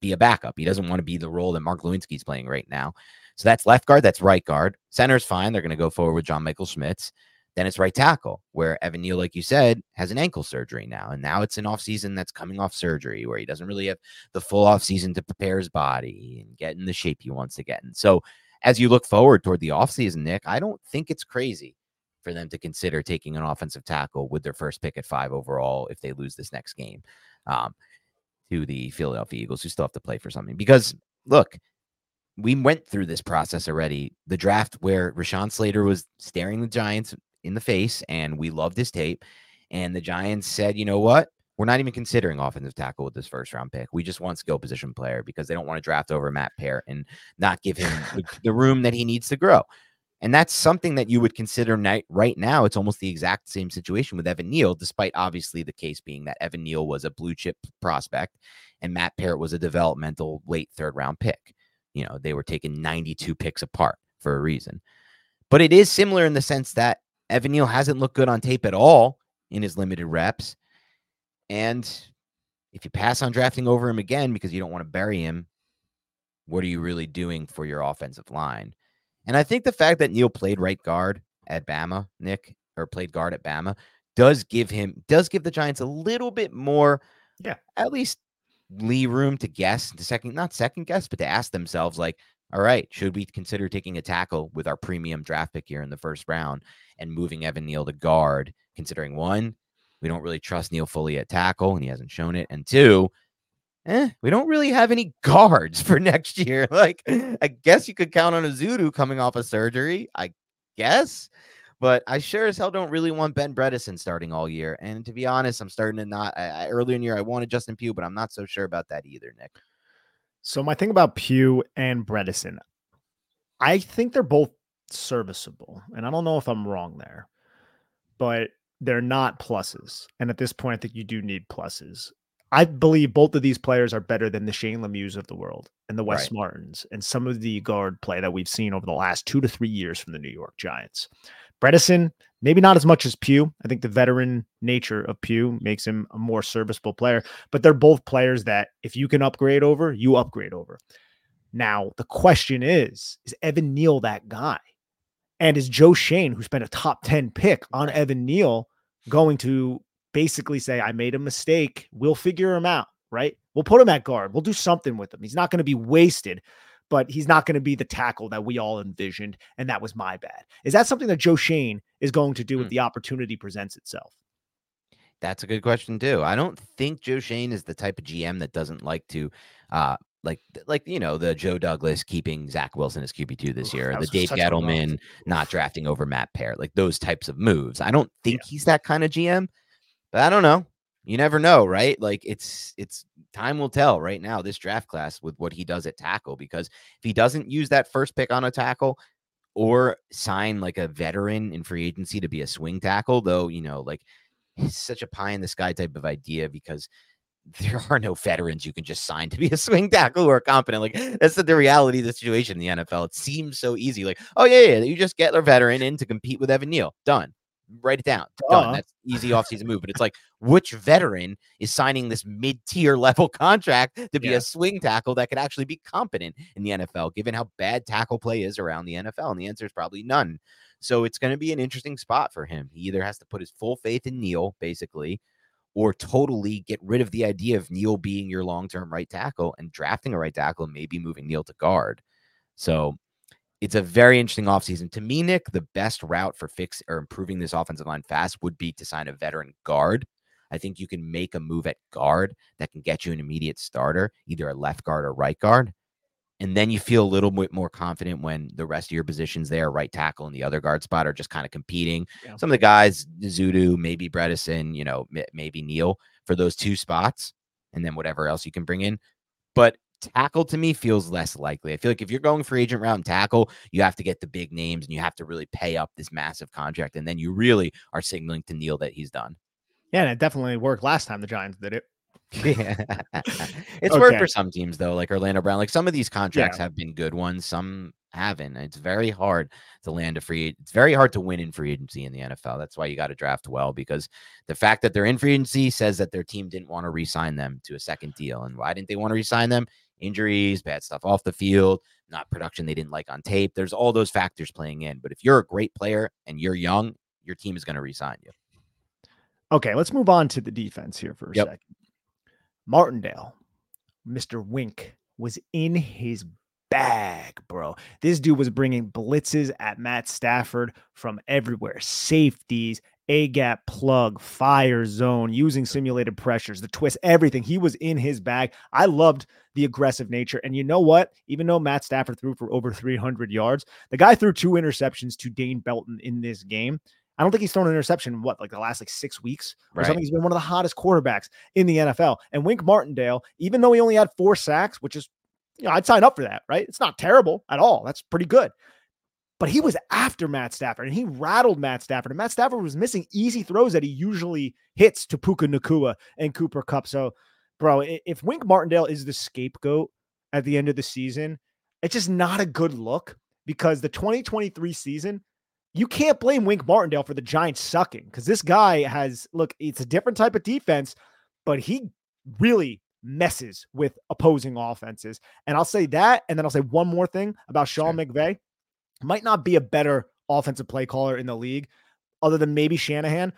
be a backup. He doesn't want to be the role that Mark Glowinski's playing right now. So that's left guard, that's right guard. Center's fine. They're going to go forward with John Michael Schmitz. Then it's right tackle, where Evan Neal, like you said, has an ankle surgery now. And now it's an offseason that's coming off surgery where he doesn't really have the full offseason to prepare his body and get in the shape he wants to get in. So as you look forward toward the offseason, Nick, I don't think it's crazy for them to consider taking an offensive tackle with their first pick at five overall if they lose this next game. Um, to the Philadelphia Eagles who still have to play for something. Because look, we went through this process already. The draft where Rashawn Slater was staring the Giants in the face, and we loved his tape. And the Giants said, you know what? We're not even considering offensive tackle with this first round pick. We just want skill position player because they don't want to draft over Matt Peart and not give him the room that he needs to grow. And that's something that you would consider right now. It's almost the exact same situation with Evan Neal, despite obviously the case being that Evan Neal was a blue chip prospect and Matt Peart was a developmental late third round pick. You know, they were taking 92 picks apart for a reason. But it is similar in the sense that Evan Neal hasn't looked good on tape at all in his limited reps. And if you pass on drafting over him again because you don't want to bury him, what are you really doing for your offensive line? And I think the fact that Neal played right guard at Bama, Nick, or played guard at Bama, does give him does give the Giants a little bit more, yeah, at least lee room to guess, to second, not second guess, but to ask themselves, like, all right, should we consider taking a tackle with our premium draft pick here in the first round and moving Evan Neal to guard, considering one, we don't really trust Neal fully at tackle, and he hasn't shown it, and two, eh, we don't really have any guards for next year. Like, I guess you could count on Ezeudu coming off of surgery, I guess. But I sure as hell don't really want Ben Bredeson starting all year. And to be honest, I'm starting to not. I, I, earlier in the year, I wanted Justin Pugh, but I'm not so sure about that either, Nick. So my thing about Pugh and Bredeson, I think they're both serviceable, and I don't know if I'm wrong there, but they're not pluses. And at this point, I think you do need pluses. I believe both of these players are better than the Shane Lemieux of the world and the Wes right. Martins and some of the guard play that we've seen over the last two to three years from the New York Giants. Bredeson, maybe not as much as Pugh. I think the veteran nature of Pugh makes him a more serviceable player, but they're both players that if you can upgrade over, you upgrade over. Now, the question is, is Evan Neal that guy? And is Joe Schoen, who spent a top 10 pick on Evan Neal, going to basically say, I made a mistake. We'll figure him out, right? We'll put him at guard. We'll do something with him. He's not going to be wasted, but he's not going to be the tackle that we all envisioned. And that was my bad. Is that something that Joe Schoen is going to do hmm. if the opportunity presents itself? That's a good question too. I don't think Joe Schoen is the type of GM that doesn't like to uh like like you know the Joe Douglas keeping Zach Wilson as QB two this year, the Dave Gettleman not drafting over Matt Peart, like those types of moves. I don't think yeah. he's that kind of GM. But I don't know. You never know, right? Like it's it's time will tell right now this draft class with what he does at tackle because if he doesn't use that first pick on a tackle or sign like a veteran in free agency to be a swing tackle, though, you know, like it's such a pie in the sky type of idea because there are no veterans you can just sign to be a swing tackle who are competent. Like that's the, the reality of the situation in the NFL. It seems so easy. Like, oh yeah, yeah, you just get a veteran in to compete with Evan Neal. Done write it down. Done. Oh. That's easy offseason move. But it's like, which veteran is signing this mid-tier level contract to be yeah. a swing tackle that could actually be competent in the NFL, given how bad tackle play is around the NFL? And the answer is probably none. So it's going to be an interesting spot for him. He either has to put his full faith in Neal, basically, or totally get rid of the idea of Neal being your long-term right tackle and drafting a right tackle and maybe moving Neal to guard. So it's a very interesting offseason. To me, Nick, the best route for fix or improving this offensive line fast would be to sign a veteran guard. I think you can make a move at guard that can get you an immediate starter, either a left guard or right guard. And then you feel a little bit more confident when the rest of your positions there, right tackle and the other guard spot, are just kind of competing. Yeah. Some of the guys, Zudu, maybe Bredeson, you know, maybe Neal for those two spots, and then whatever else you can bring in. But tackle to me feels less likely. I feel like if you're going for agent round tackle, you have to get the big names and you have to really pay up this massive contract. And then you really are signaling to Neal that he's done. Yeah, and it definitely worked last time the Giants did it. yeah. it's okay. worked for some teams though, like Orlando Brown. Like some of these contracts yeah. have been good ones, some haven't. It's very hard to land a free. It's very hard to win in free agency in the NFL. That's why you got to draft well because the fact that they're in free agency says that their team didn't want to re-sign them to a second deal. And why didn't they want to re-sign them? Injuries, bad stuff off the field, not production they didn't like on tape. There's all those factors playing in. But if you're a great player and you're young, your team is going to re-sign you. Okay, let's move on to the defense here for a yep. second. Martindale, Mr. Wink, was in his bag, bro. This dude was bringing blitzes at Matt Stafford from everywhere safeties, A gap plug, fire zone, using simulated pressures, the twist, everything. He was in his bag. I loved the aggressive nature. And you know what? Even though Matt Stafford threw for over 300 yards, the guy threw two interceptions to Dane Belton in this game. I don't think he's thrown an interception what like the last like six weeks or right. something. He's been one of the hottest quarterbacks in the NFL. And Wink Martindale, even though he only had four sacks, which is you know, I'd sign up for that, right? It's not terrible at all. That's pretty good. But he was after Matt Stafford and he rattled Matt Stafford. And Matt Stafford was missing easy throws that he usually hits to Puka Nacua and Cooper Kupp. So, bro, if Wink Martindale is the scapegoat at the end of the season, it's just not a good look because the 2023 season, you can't blame Wink Martindale for the Giants sucking because this guy has, look, it's a different type of defense, but he really messes with opposing offenses. And I'll say that. And then I'll say one more thing about Sean sure. McVay. Might not be a better offensive play caller in the league, other than maybe Shanahan,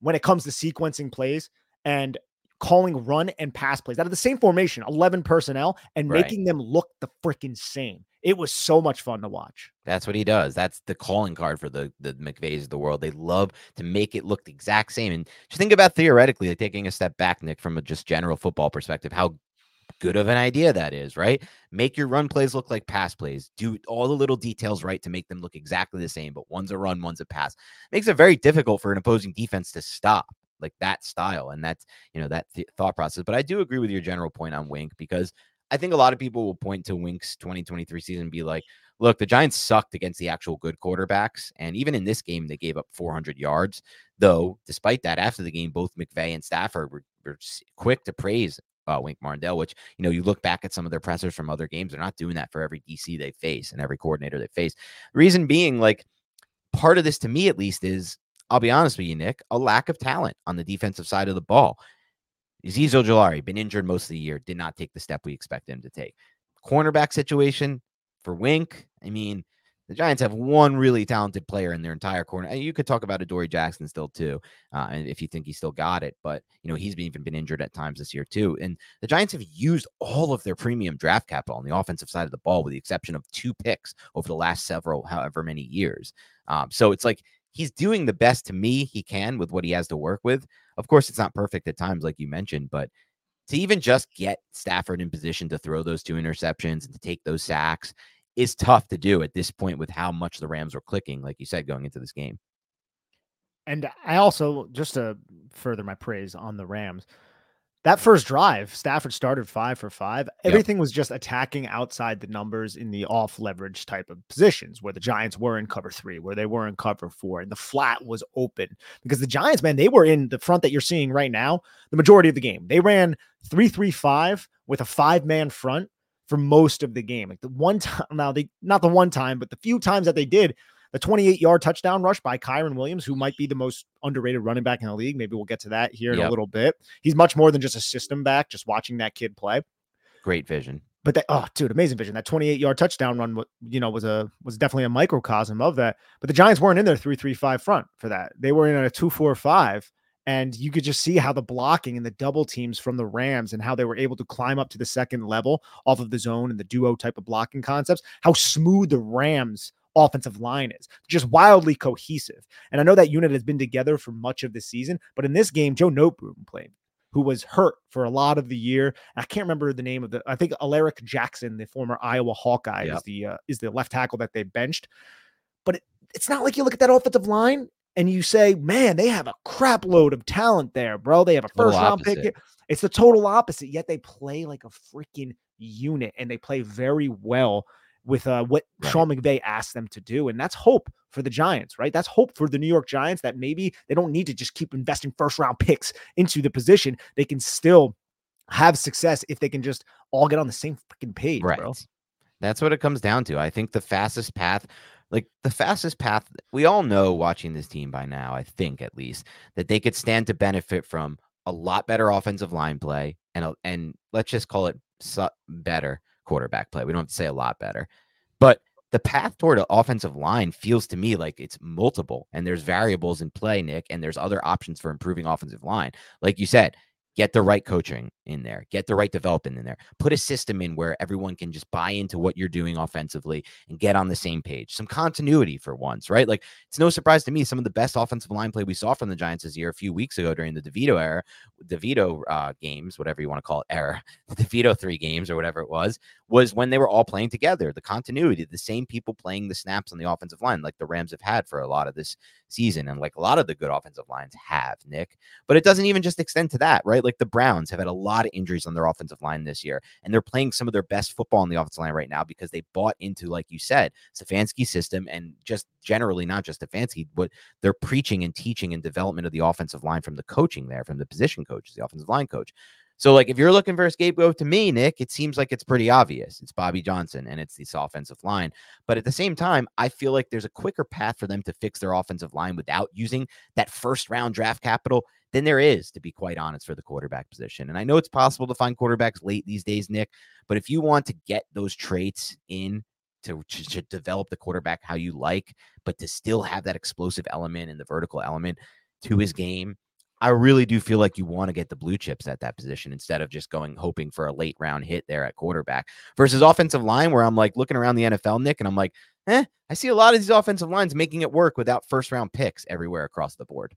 when it comes to sequencing plays and calling run and pass plays out of the same formation, 11 personnel, and right. making them look the freaking same. It was so much fun to watch. That's what he does. That's the calling card for the the McVays of the world. They love to make it look the exact same. And just think about theoretically, like taking a step back, Nick, from a just general football perspective, how good of an idea that is, right? Make your run plays look like pass plays. Do all the little details right to make them look exactly the same, but one's a run, one's a pass. Makes it very difficult for an opposing defense to stop like that style and that's you know that th- thought process. But I do agree with your general point on Wink because I think a lot of people will point to Wink's 2023 season and be like, look, the Giants sucked against the actual good quarterbacks. And even in this game, they gave up 400 yards. Though, despite that, after the game, both McVay and Stafford were, were quick to praise uh, Wink Martindale, which, you know, you look back at some of their pressers from other games, they're not doing that for every DC they face and every coordinator they face. reason being, like, part of this to me at least is, I'll be honest with you, Nick, a lack of talent on the defensive side of the ball. Azeez Ojulari, been injured most of the year, did not take the step we expect him to take. Cornerback situation for Wink. I mean, the Giants have one really talented player in their entire corner. And you could talk about Adoree Jackson still too, uh, and if you think he still got it, but you know he's been, even been injured at times this year too. And the Giants have used all of their premium draft capital on the offensive side of the ball, with the exception of two picks over the last several, however many years. Um, so it's like he's doing the best to me he can with what he has to work with. Of course, it's not perfect at times, like you mentioned, but to even just get Stafford in position to throw those two interceptions and to take those sacks is tough to do at this point with how much the Rams were clicking, like you said, going into this game. And I also, just to further my praise on the Rams, that first drive, Stafford started five for five. Everything yep. was just attacking outside the numbers in the off leverage type of positions where the Giants were in cover three, where they were in cover four, and the flat was open because the Giants, man, they were in the front that you're seeing right now the majority of the game. They ran three, three, five with a five man front for most of the game. Like the one time, now they not the one time, but the few times that they did, the 28 yard touchdown rush by Kyren Williams, who might be the most underrated running back in the league. Maybe we'll get to that here in yep. a little bit. He's much more than just a system back, just watching that kid play. Great vision. But that, oh, dude, amazing vision. That 28 yard touchdown run, you know, was a was definitely a microcosm of that. But the Giants weren't in their three three five front for that. They were in a two four five, and you could just see how the blocking and the double teams from the Rams and how they were able to climb up to the second level off of the zone and the duo type of blocking concepts. How smooth the Rams offensive line is. Just wildly cohesive. And I know that unit has been together for much of the season, but in this game, Joe Noteboom played who was hurt for a lot of the year. I can't remember the name of the. I think Alaric Jackson, the former Iowa Hawkeye, yep. is the uh, is the left tackle that they benched. But it, it's not like you look at that offensive line and you say, "Man, they have a crap load of talent there, bro. They have a first round pick." Here. It's the total opposite. Yet they play like a freaking unit, and they play very well with uh, what right. Sean McVay asked them to do. And that's hope for the Giants, right? That's hope for the New York Giants that maybe they don't need to just keep investing first round picks into the position. They can still have success if they can just all get on the same freaking page, right. bro. That's what it comes down to. I think the fastest path, like the fastest path, we all know watching this team by now, I think at least, that they could stand to benefit from a lot better offensive line play and and let's just call it better quarterback play. We don't have to say a lot better, but the path toward an offensive line feels to me like it's multiple and there's variables in play, Nick, and there's other options for improving offensive line. Like you said, get the right coaching in there, get the right development in there, put a system in where everyone can just buy into what you're doing offensively and get on the same page. Some continuity for once, right? Like it's no surprise to me. Some of the best offensive line play we saw from the Giants this year a few weeks ago during the DeVito era, DeVito uh, games, whatever you want to call it, era, the DeVito three games or whatever it was, was when they were all playing together. The continuity, the same people playing the snaps on the offensive line, like the Rams have had for a lot of this season, and like a lot of the good offensive lines have, Nick. But it doesn't even just extend to that, right? Like the Browns have had a lot of injuries on their offensive line this year, and they're playing some of their best football on the offensive line right now because they bought into, like you said, Stefanski's system and just generally not just Stefanski, but they're preaching and teaching and development of the offensive line from the coaching there, from the position coaches, the offensive line coach. So, like, if you're looking for a scapegoat to me, Nick, it seems like it's pretty obvious. It's Bobby Johnson and it's this offensive line. But at the same time, I feel like there's a quicker path for them to fix their offensive line without using that first round draft capital than there is, to be quite honest, for the quarterback position. And I know it's possible to find quarterbacks late these days, Nick, but if you want to get those traits in to, to, develop the quarterback how you like, but to still have that explosive element and the vertical element to his game, I really do feel like you want to get the blue chips at that position instead of just going hoping for a late round hit there at quarterback versus offensive line, where I'm like looking around the NFL, Nick, and I'm like, eh, I see a lot of these offensive lines making it work without first round picks everywhere across the board.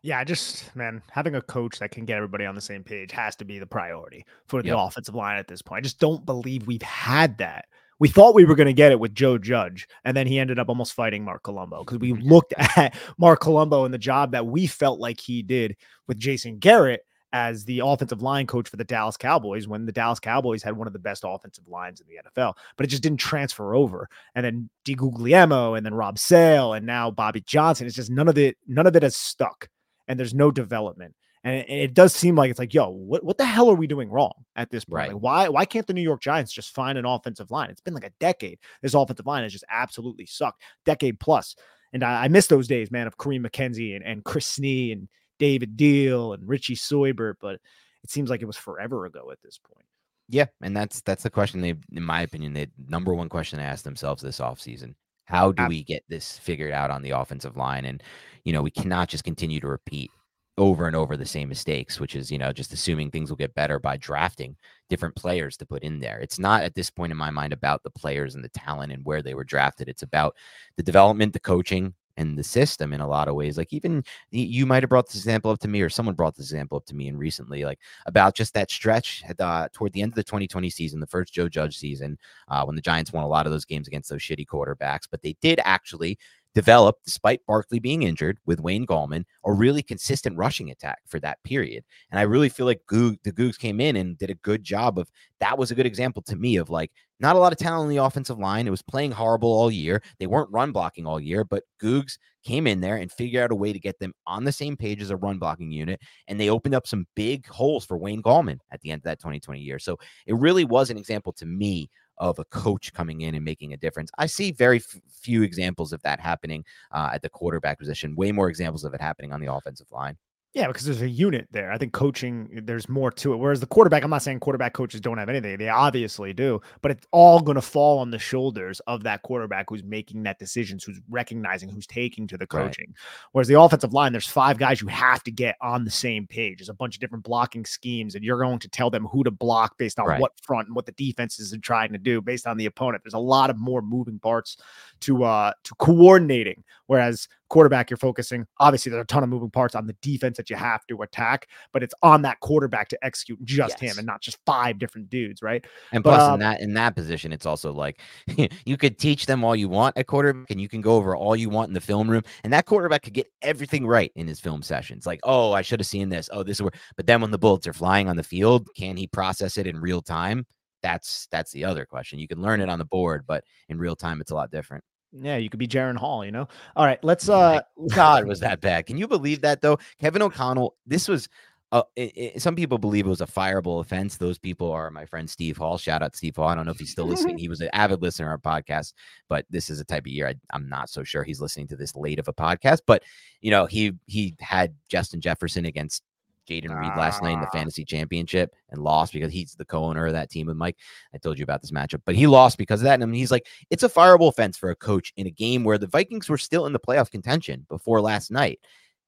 Yeah, just man, having a coach that can get everybody on the same page has to be the priority for the yep. offensive line at this point. I just don't believe we've had that we thought we were going to get it with Joe Judge, and then he ended up almost fighting Marc Colombo because we mm-hmm. looked at Marc Colombo and the job that we felt like he did with Jason Garrett as the offensive line coach for the Dallas Cowboys when the Dallas Cowboys had one of the best offensive lines in the NFL, but it just didn't transfer over. And then DeGuglielmo and then Rob Sale and now Bobby Johnson. It's just none of it, none of it has stuck, and there's no development. And it, does seem like it's like, yo, what, what the hell are we doing wrong at this point? Right. Like, why why can't the New York Giants just find an offensive line? It's been like a decade. This offensive line has just absolutely sucked, decade plus. And I, I miss those days, man, of Kareem McKenzie and, and Chris Snee and David Diehl and Richie Seubert, but it seems like it was forever ago at this point. Yeah, and that's that's the question they, in my opinion, the number one question they asked themselves this offseason. How do we get this figured out on the offensive line? And you know, we cannot just continue to repeat over and over the same mistakes, which is, you know, just assuming things will get better by drafting different players to put in there. It's not at this point in my mind about the players and the talent and where they were drafted. It's about the development, the coaching, and the system in a lot of ways. Like even you might have brought this example up to me, or someone brought this example up to me and recently, like about just that stretch uh, toward the end of the 2020 season, the first Joe Judge season, uh, when the Giants won a lot of those games against those shitty quarterbacks, but they did actually developed, despite Barkley being injured with Wayne Gallman, a really consistent rushing attack for that period. And I really feel like Goog, the Googs came in and did a good job of that was a good example to me of like not a lot of talent in the offensive line. It was playing horrible all year. They weren't run blocking all year, but Googs came in there and figured out a way to get them on the same page as a run blocking unit. And they opened up some big holes for Wayne Gallman at the end of that 2020 year. So it really was an example to me of a coach coming in and making a difference. I see very f- few examples of that happening uh, at the quarterback position. Way more examples of it happening on the offensive line. Yeah, because there's a unit there. I think coaching, there's more to it. Whereas the quarterback, I'm not saying quarterback coaches don't have anything. They obviously do, but it's all going to fall on the shoulders of that quarterback who's making that decisions, who's recognizing, who's taking to the coaching. Right. Whereas the offensive line, there's five guys you have to get on the same page. There's a bunch of different blocking schemes, and you're going to tell them who to block based on right. what front and what the defenses are trying to do based on the opponent. There's a lot of more moving parts to uh to coordinating. Whereas quarterback, you're focusing. Obviously, there's a ton of moving parts on the defense that you have to attack, but it's on that quarterback to execute just yes. him and not just five different dudes, right? And plus, in uh, that in that position, it's also like you could teach them all you want at quarterback, and you can go over all you want in the film room, and that quarterback could get everything right in his film sessions. Like, oh, I should have seen this. Oh, this is where. But then when the bullets are flying on the field, can he process it in real time? That's that's the other question. You can learn it on the board, but in real time, it's a lot different. Yeah, you could be Jaren Hall, you know. All right, let's uh God was that bad. Can you believe that though? Kevin O'Connell, this was uh, it, it, some people believe it was a fireable offense. Those people are my friend Steve Hall. Shout out Steve Hall. I don't know if he's still listening. He was an avid listener of our podcast, but this is a type of year I, I'm not so sure he's listening to this late of a podcast. But you know, he he had Justin Jefferson against Jayden Reed last night in the ah. fantasy championship and lost because he's the co-owner of that team with Mike. I told you about this matchup, but he lost because of that. And I mean, he's like, it's a fireable offense for a coach in a game where the Vikings were still in the playoff contention before last night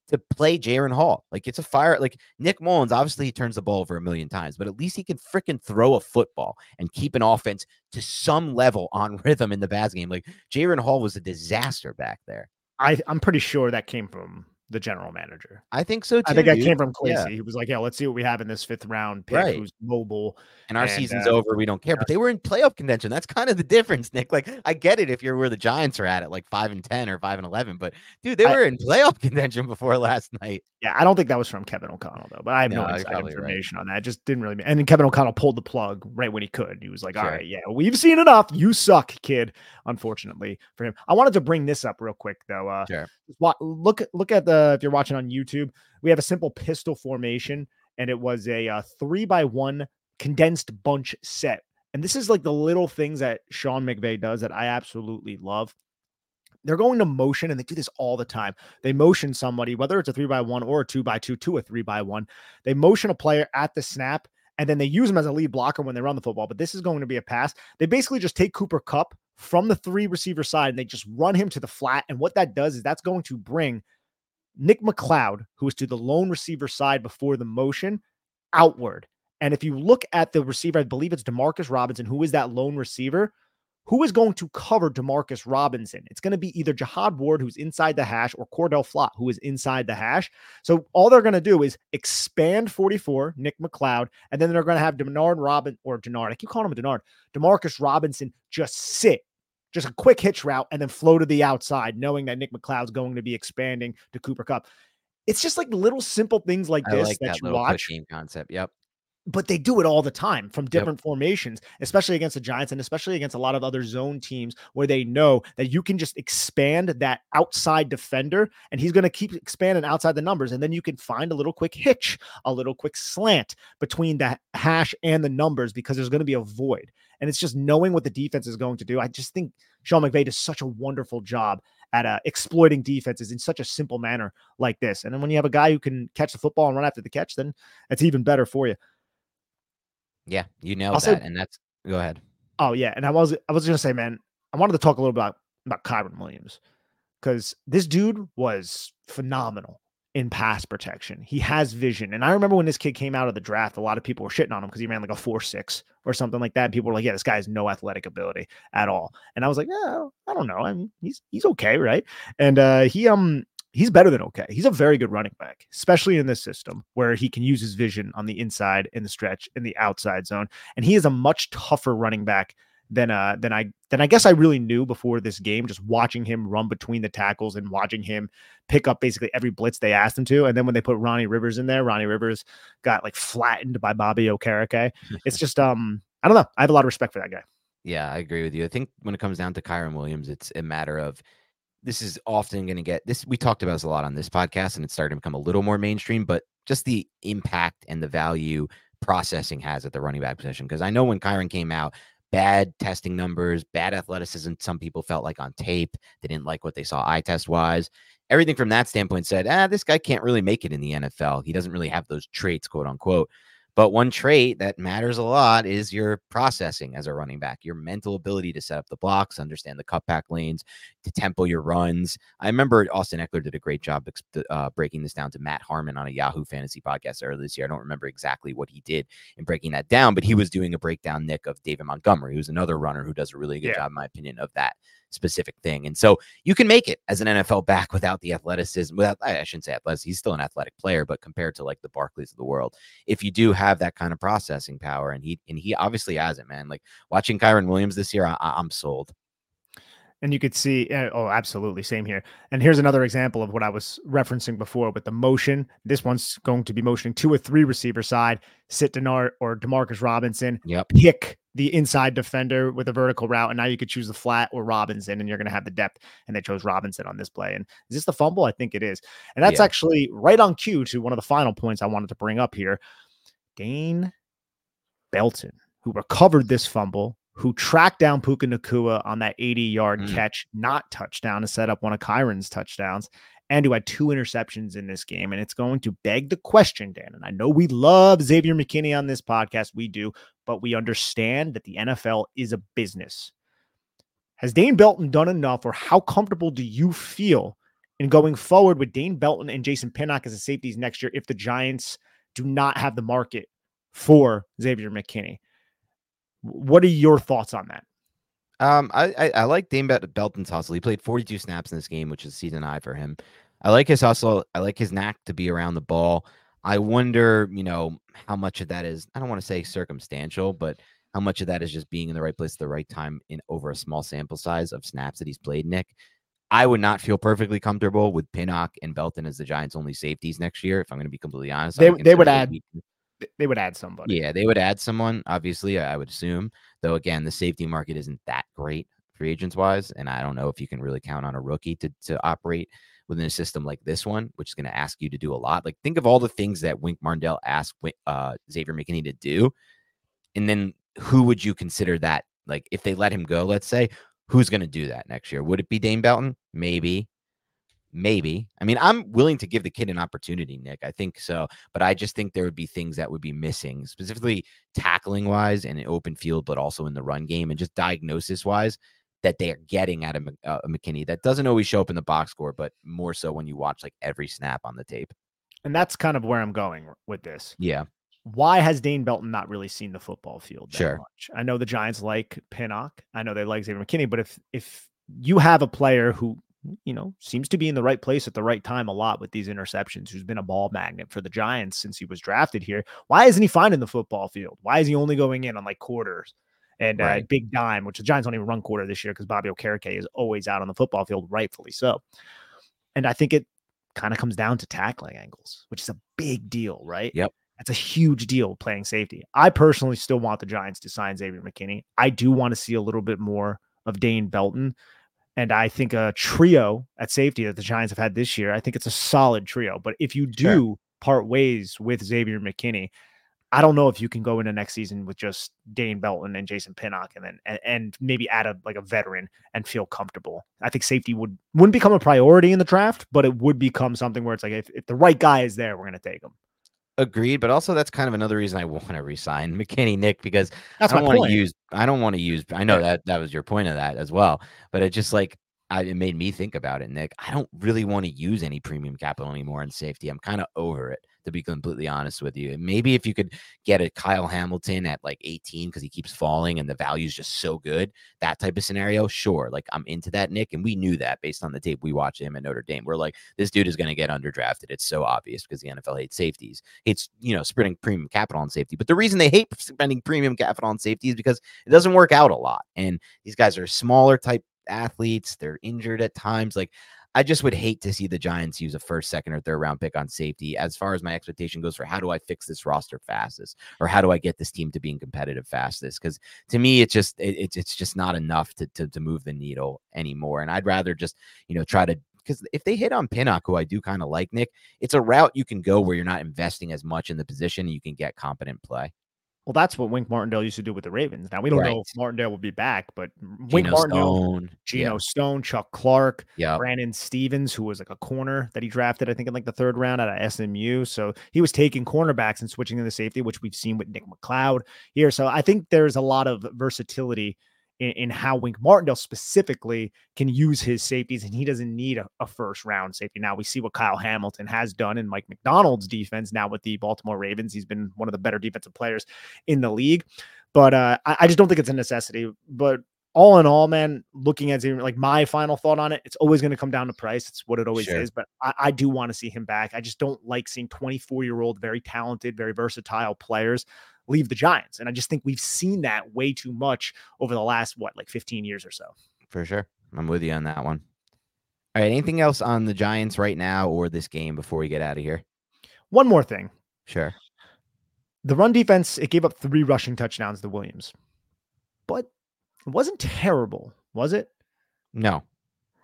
to play Jaren Hall. Like it's a fire. Like Nick Mullens, obviously he turns the ball over a million times, but at least he can freaking throw a football and keep an offense to some level on rhythm in the Baz game. Like Jaren Hall was a disaster back there. I, I'm pretty sure that came from the general manager. I think so too. I think that came from Kwesi. Yeah. He was like, "Yeah, let's see what we have in this fifth round pick right. who's mobile." And our and, season's uh, over. We don't care. Yeah. But they were in playoff contention. That's kind of the difference, Nick. Like, I get it if you're where the Giants are at it, like five and ten or five and eleven. But dude, they were I, in playoff contention before last night. Yeah, I don't think that was from Kevin O'Connell though. But I have no, no information right. on that. It just didn't really. Mean, and then Kevin O'Connell pulled the plug right when he could. He was like, sure. "All right, yeah, we've seen enough. You suck, kid." Unfortunately for him, I wanted to bring this up real quick though. Uh, sure. Look, look at the if you're watching on YouTube, we have a simple pistol formation, and it was a uh, three by one condensed bunch set. And this is like the little things that Sean McVay does that I absolutely love. They're going to motion and they do this all the time. They motion somebody, whether it's a three by one or a two by two to a three by one. They motion a player at the snap and then they use him as a lead blocker when they run the football. But this is going to be a pass. They basically just take Cooper Kupp from the three receiver side and they just run him to the flat. And what that does is that's going to bring Nick McCloud, who is to the lone receiver side before the motion, outward. And if you look at the receiver, I believe it's Demarcus Robinson, who is that lone receiver. Who is going to cover Demarcus Robinson? It's going to be either Jihad Ward, who's inside the hash, or Cor'Dale Flott, who is inside the hash. So all they're going to do is expand 44, Nick McCloud, and then they're going to have Denard Robin or Denard. I keep calling him Denard. Demarcus Robinson just sit just a quick hitch route and then flow to the outside, knowing that Nick McCloud's going to be expanding to Cooper Kupp. It's just like little simple things like this like that, that you watch. Game concept. Yep but they do it all the time from different yep. formations, especially against the Giants and especially against a lot of other zone teams where they know that you can just expand that outside defender and he's going to keep expanding outside the numbers. And then you can find a little quick hitch, a little quick slant between the hash and the numbers because there's going to be a void. And it's just knowing what the defense is going to do. I just think Sean McVay does such a wonderful job at uh, exploiting defenses in such a simple manner like this. And then when you have a guy who can catch the football and run after the catch, then it's even better for you. Yeah, you nailed that, and that's go ahead. Oh yeah, and I was I was gonna say, man, I wanted to talk a little about about Kyren Williams because this dude was phenomenal in pass protection. He has vision, and I remember when this kid came out of the draft, a lot of people were shitting on him because he ran like a four six or something like that. And people were like, "Yeah, this guy has no athletic ability at all." And I was like, "Yeah, I don't know. I mean, he's he's okay, right?" And uh, he um he's better than okay. He's a very good running back, especially in this system where he can use his vision on the inside, in the stretch, in the outside zone. And he is a much tougher running back than uh than I than I guess I really knew before this game, just watching him run between the tackles and watching him pick up basically every blitz they asked him to. And then when they put Ronnie Rivers in there, Ronnie Rivers got like flattened by Bobby Okereke. It's just um, I don't know. I have a lot of respect for that guy. Yeah, I agree with you. I think when it comes down to Kyren Williams, it's a matter of this is often going to get this. We talked about this a lot on this podcast, and it's starting to become a little more mainstream. But just the impact and the value processing has at the running back position. Because I know when Kyren came out, bad testing numbers, bad athleticism. Some people felt like on tape, they didn't like what they saw eye test wise. Everything from that standpoint said, ah, this guy can't really make it in the NFL. He doesn't really have those traits, quote unquote. But one trait that matters a lot is your processing as a running back, your mental ability to set up the blocks, understand the cutback lanes, to tempo your runs. I remember Austin Ekeler did a great job uh, breaking this down to Matt Harmon on a Yahoo Fantasy podcast earlier this year. I don't remember exactly what he did in breaking that down, but he was doing a breakdown, Nick, of David Montgomery, who's another runner who does a really good yeah. job, in my opinion, of that specific thing. And so you can make it as an NFL back without the athleticism, without I shouldn't say athleticism. He's still an athletic player, but compared to like the Barkleys of the world, if you do have that kind of processing power, and he and he obviously has it, man. Like watching Kyren Williams this year, I, I'm sold. And you could see, eh, oh, absolutely, same here. And here's another example of what I was referencing before with the motion. This one's going to be motioning two or three receiver side, sit Denard or Demarcus Robinson. Yep. Pick the inside defender with a vertical route, and now you could choose the flat or Robinson, and you're going to have the depth. And they chose Robinson on this play. And is this the fumble? I think it is. And that's yeah. actually right on cue to one of the final points I wanted to bring up here. Dane Belton, who recovered this fumble, who tracked down Puka Nacua on that 80 yard mm. catch, not touchdown, to set up one of Kyren's touchdowns, and who had two interceptions in this game. And it's going to beg the question, Dan. And I know we love Xavier McKinney on this podcast. We do, but we understand that the NFL is a business. Has Dane Belton done enough, or how comfortable do you feel in going forward with Dane Belton and Jason Pinnock as the safeties next year if the Giants do not have the market for Xavier McKinney? What are your thoughts on that? Um, I, I, I like Dane Belton's hustle. He played 42 snaps in this game, which is season high for him. I like his hustle. I like his knack to be around the ball. I wonder, you know, how much of that is I don't want to say circumstantial, but how much of that is just being in the right place at the right time in over a small sample size of snaps that he's played, Nick. I would not feel perfectly comfortable with Pinnock and Belton as the Giants' only safeties next year. If I'm going to be completely honest, they, they would add they would add somebody. Yeah, they would add someone. Obviously, I would assume. Though again, the safety market isn't that great free agents wise, and I don't know if you can really count on a rookie to to operate within a system like this one, which is going to ask you to do a lot. Like think of all the things that Wink Martindale asked uh, Xavier McKinney to do, and then who would you consider that? Like if they let him go, let's say, who's going to do that next year? Would it be Dane Belton? Maybe. Maybe. I mean, I'm willing to give the kid an opportunity, Nick. I think so. But I just think there would be things that would be missing, specifically tackling wise and in open field, but also in the run game and just diagnosis wise that they are getting out of uh, McKinney that doesn't always show up in the box score, but more so when you watch like every snap on the tape. And that's kind of where I'm going with this. Yeah. Why has Dane Belton not really seen the football field that sure. much? I know the Giants like Pinnock. I know they like Xavier McKinney, but if if you have a player who you know, seems to be in the right place at the right time a lot with these interceptions, who's been a ball magnet for the Giants since he was drafted here. Why isn't he finding the football field? Why is he only going in on like quarters and uh, right. uh, big dime, which the Giants don't even run quarter this year because Bobby Okereke is always out on the football field, rightfully so. And I think it kind of comes down to tackling angles, which is a big deal, right? Yep. That's a huge deal playing safety. I personally still want the Giants to sign Xavier McKinney. I do want to see a little bit more of Dane Belton and I think a trio at safety that the Giants have had this year, I think it's a solid trio. But if you do sure. part ways with Xavier McKinney, I don't know if you can go into next season with just Dane Belton and Jason Pinnock and then and, and, maybe add a like a veteran and feel comfortable. I think safety would wouldn't become a priority in the draft, but it would become something where it's like if, if the right guy is there, we're gonna take him. Agreed, but also that's kind of another reason I want to resign McKinney, Nick, because that's I don't want to use. I don't want to use. I know that that was your point of that as well, but it just like I, it made me think about it, Nick. I don't really want to use any premium capital anymore in safety. I'm kind of over it to be completely honest with you. maybe if you could get a Kyle Hamilton at like 18 because he keeps falling and the value is just so good, that type of scenario, sure. Like I'm into that, Nick. And we knew that based on the tape we watched him at Notre Dame. We're like, this dude is going to get underdrafted. It's so obvious because the NFL hates safeties, It's, you know, spending premium capital on safety. But the reason they hate spending premium capital on safety is because it doesn't work out a lot. And these guys are smaller type athletes. They're injured at times. Like I just would hate to see the Giants use a first, second, or third round pick on safety as far as my expectation goes for how do I fix this roster fastest or how do I get this team to being competitive fastest? Because to me, it's just it, it's it's just not enough to, to to move the needle anymore. And I'd rather just you know try to because if they hit on Pinnock, who I do kind of like, Nick, it's a route you can go where you're not investing as much in the position and you can get competent play. Well, that's what Wink Martindale used to do with the Ravens. Now we don't Right. know if Martindale will be back, but Wink Martindale, Stone. Geno Yeah. Stone, Chuck Clark, Yeah. Brandon Stephens, who was like a corner that he drafted, I think in like the third round out of SMU. So he was taking cornerbacks and switching to the safety, which we've seen with Nick McCloud here. So I think there's a lot of versatility in, in how Wink Martindale specifically can use his safeties, and he doesn't need a, a first round safety. Now we see what Kyle Hamilton has done in Mike Macdonald's defense now with the Baltimore Ravens. He's been one of the better defensive players in the league. But uh, I, I just don't think it's a necessity. But all in all, man, looking at it, like my final thought on it, it's always going to come down to price. It's what it always Sure. is. But I, I do want to see him back. I just don't like seeing 24 year old, very talented, very versatile players leave the Giants. And I just think we've seen that way too much over the last, what, like 15 years or so. For sure. I'm with you on that one. All right. Anything else on the Giants right now or this game before we get out of here? One more thing Sure. the run defense, it gave up three rushing touchdowns to Williams, but it wasn't terrible, was it? No.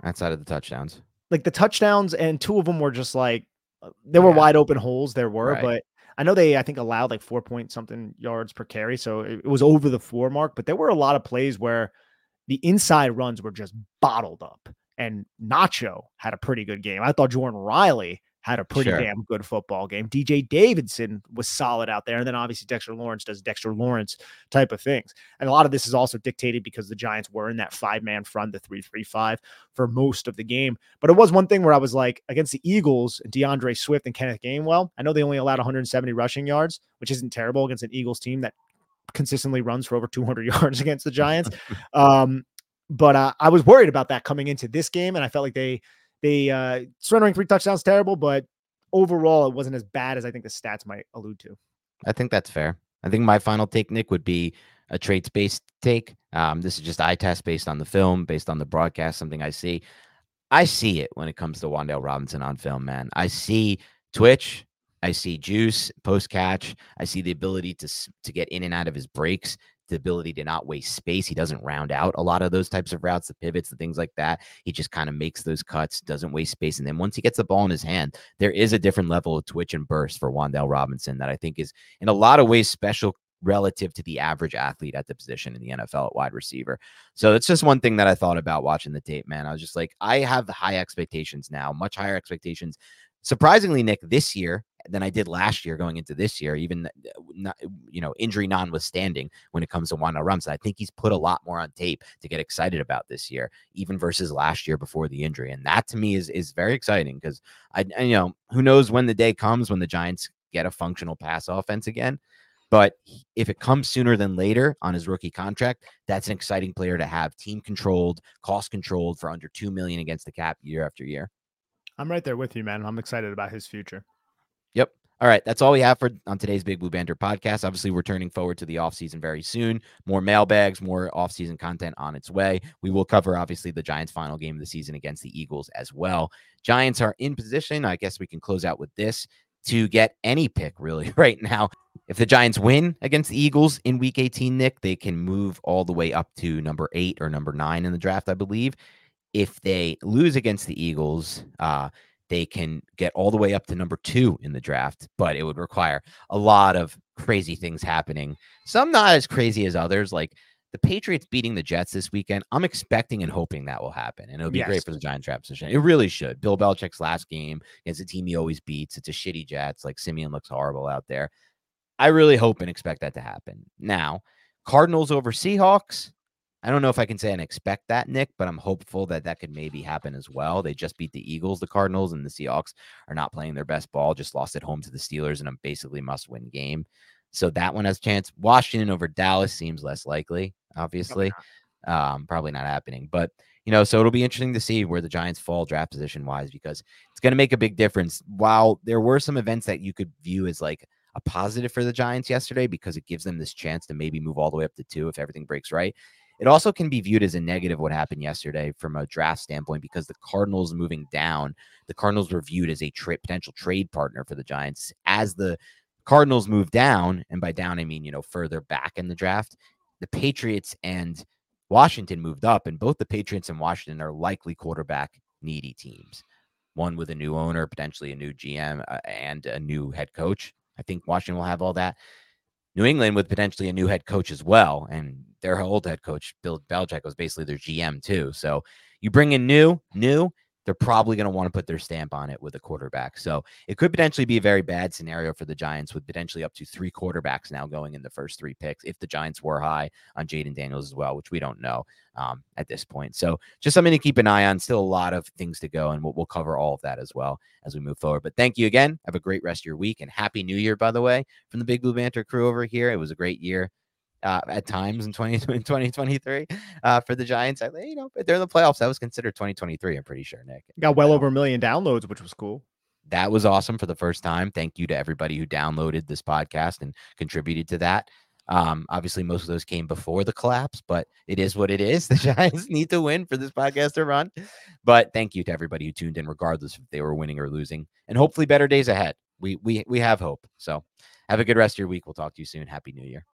Outside of the touchdowns. like the touchdowns and two of them were just like uh, there were wide open holes there were Right. but i know they i think allowed like four point something yards per carry so it, it was over the four mark but there were a lot of plays where the inside runs were just bottled up and nacho had a pretty good game. I thought jordan riley had a pretty Sure. damn good football game dj davidson was solid out there and then obviously dexter lawrence does dexter lawrence type of things and a lot of this is also dictated because the giants were in that five man front the 335 for most of the game. But it was one thing where I was like, against the Eagles, D'Andre Swift and Kenneth Gainwell, I know they only allowed 170 rushing yards, which isn't terrible against an Eagles team that consistently runs for over 200 yards against the Giants. um, but uh, I was worried about that coming into this game, and I felt like they they uh, surrendering three touchdowns terrible, but overall it wasn't as bad as I think the stats might allude to. I think that's fair. I think my final take, Nick, would be a traits based take. Um, this is just eye test based on the film, based on the broadcast, something I see. I see it when it comes to Wan'Dale Robinson on film, man. I see twitch. I see juice post catch. I see the ability to to get in and out of his breaks, the ability to not waste space. He doesn't round out a lot of those types of routes, the pivots, the things like that. He just kind of makes those cuts, doesn't waste space, and then once he gets the ball in his hand, there is a different level of twitch and burst for Wan'Dale Robinson that I think is in a lot of ways special relative to the average athlete at the position in the NFL at wide receiver. So it's just one thing that I thought about watching the tape, man. I was just like, I have high expectations now, much higher expectations. Surprisingly, Nick, this year than I did last year going into this year, even uh, not, you know, injury notwithstanding when it comes to Wan'Dale Robinson. I think he's put a lot more on tape to get excited about this year, even versus last year before the injury. And that to me is is very exciting because I, I you know, who knows when the day comes when the Giants get a functional pass offense again. But if it comes sooner than later on his rookie contract, that's an exciting player to have team controlled, cost controlled for under 2 million against the cap year after year. I'm right there with you, man. I'm excited about his future. All right. That's all we have for on today's Big Blue Banter podcast. Obviously, we're turning forward to the offseason very soon. More mailbags, more offseason content on its way. We will cover, obviously, the Giants' final game of the season against the Eagles as well. Giants are in position. I guess we can close out with this to get any pick really right now. If the Giants win against the Eagles in week 18, Nick, they can move all the way up to number eight or number nine in the draft, I believe. If they lose against the Eagles, uh, they can get all the way up to number two in the draft, but it would require a lot of crazy things happening. Some not as crazy as others, like the Patriots beating the Jets this weekend. I'm expecting and hoping that will happen, and it'll be Yes. great for the Giants draft position. It really should. Bill Belichick's last game against a team he always beats. It's a shitty Jets. Like Simeon looks horrible out there. I really hope and expect that to happen. Now, Cardinals over Seahawks. I don't know if I can say and expect that, Nick, but I'm hopeful that that could maybe happen as well. They just beat the Eagles, the Cardinals, and the Seahawks are not playing their best ball. Just lost at home to the Steelers in a basically must-win game. So that one has a chance. Washington over Dallas seems less likely, obviously. Um, probably not happening, but you know, so it'll be interesting to see where the Giants fall draft position wise because it's going to make a big difference. While there were some events that you could view as like a positive for the Giants yesterday because it gives them this chance to maybe move all the way up to two if everything breaks right. It also can be viewed as a negative what happened yesterday from a draft standpoint because the Cardinals moving down, the Cardinals were viewed as a tra- potential trade partner for the Giants. As the Cardinals move down, and by down I mean you know further back in the draft, the Patriots and Washington moved up, and both the Patriots and Washington are likely quarterback needy teams. One with a new owner, potentially a new GM, uh, and a new head coach. I think Washington will have all that. New England with potentially a new head coach as well. And their old head coach, Bill Belichick, was basically their GM too. So you bring in new, new, they're probably going to want to put their stamp on it with a quarterback. So it could potentially be a very bad scenario for the Giants with potentially up to three quarterbacks now going in the first three picks if the Giants were high on Jayden Daniels as well, which we don't know um, at this point. So just something to keep an eye on. Still a lot of things to go, and we'll, we'll cover all of that as well as we move forward. But thank you again. Have a great rest of your week and happy new year, by the way, from the Big Blue Banter crew over here. It was a great year uh, at times in 20, 2023 uh, for the Giants. I, you know, they're in the playoffs. That was considered 2023. I'm pretty sure, Nick. Got well over a million downloads, which was cool. That was awesome for the first time. Thank you to everybody who downloaded this podcast and contributed to that. Um, obviously, most of those came before the collapse, but it is what it is. The Giants need to win for this podcast to run. But thank you to everybody who tuned in, regardless if they were winning or losing, and hopefully better days ahead. We we we have hope. So have a good rest of your week. We'll talk to you soon. Happy New Year.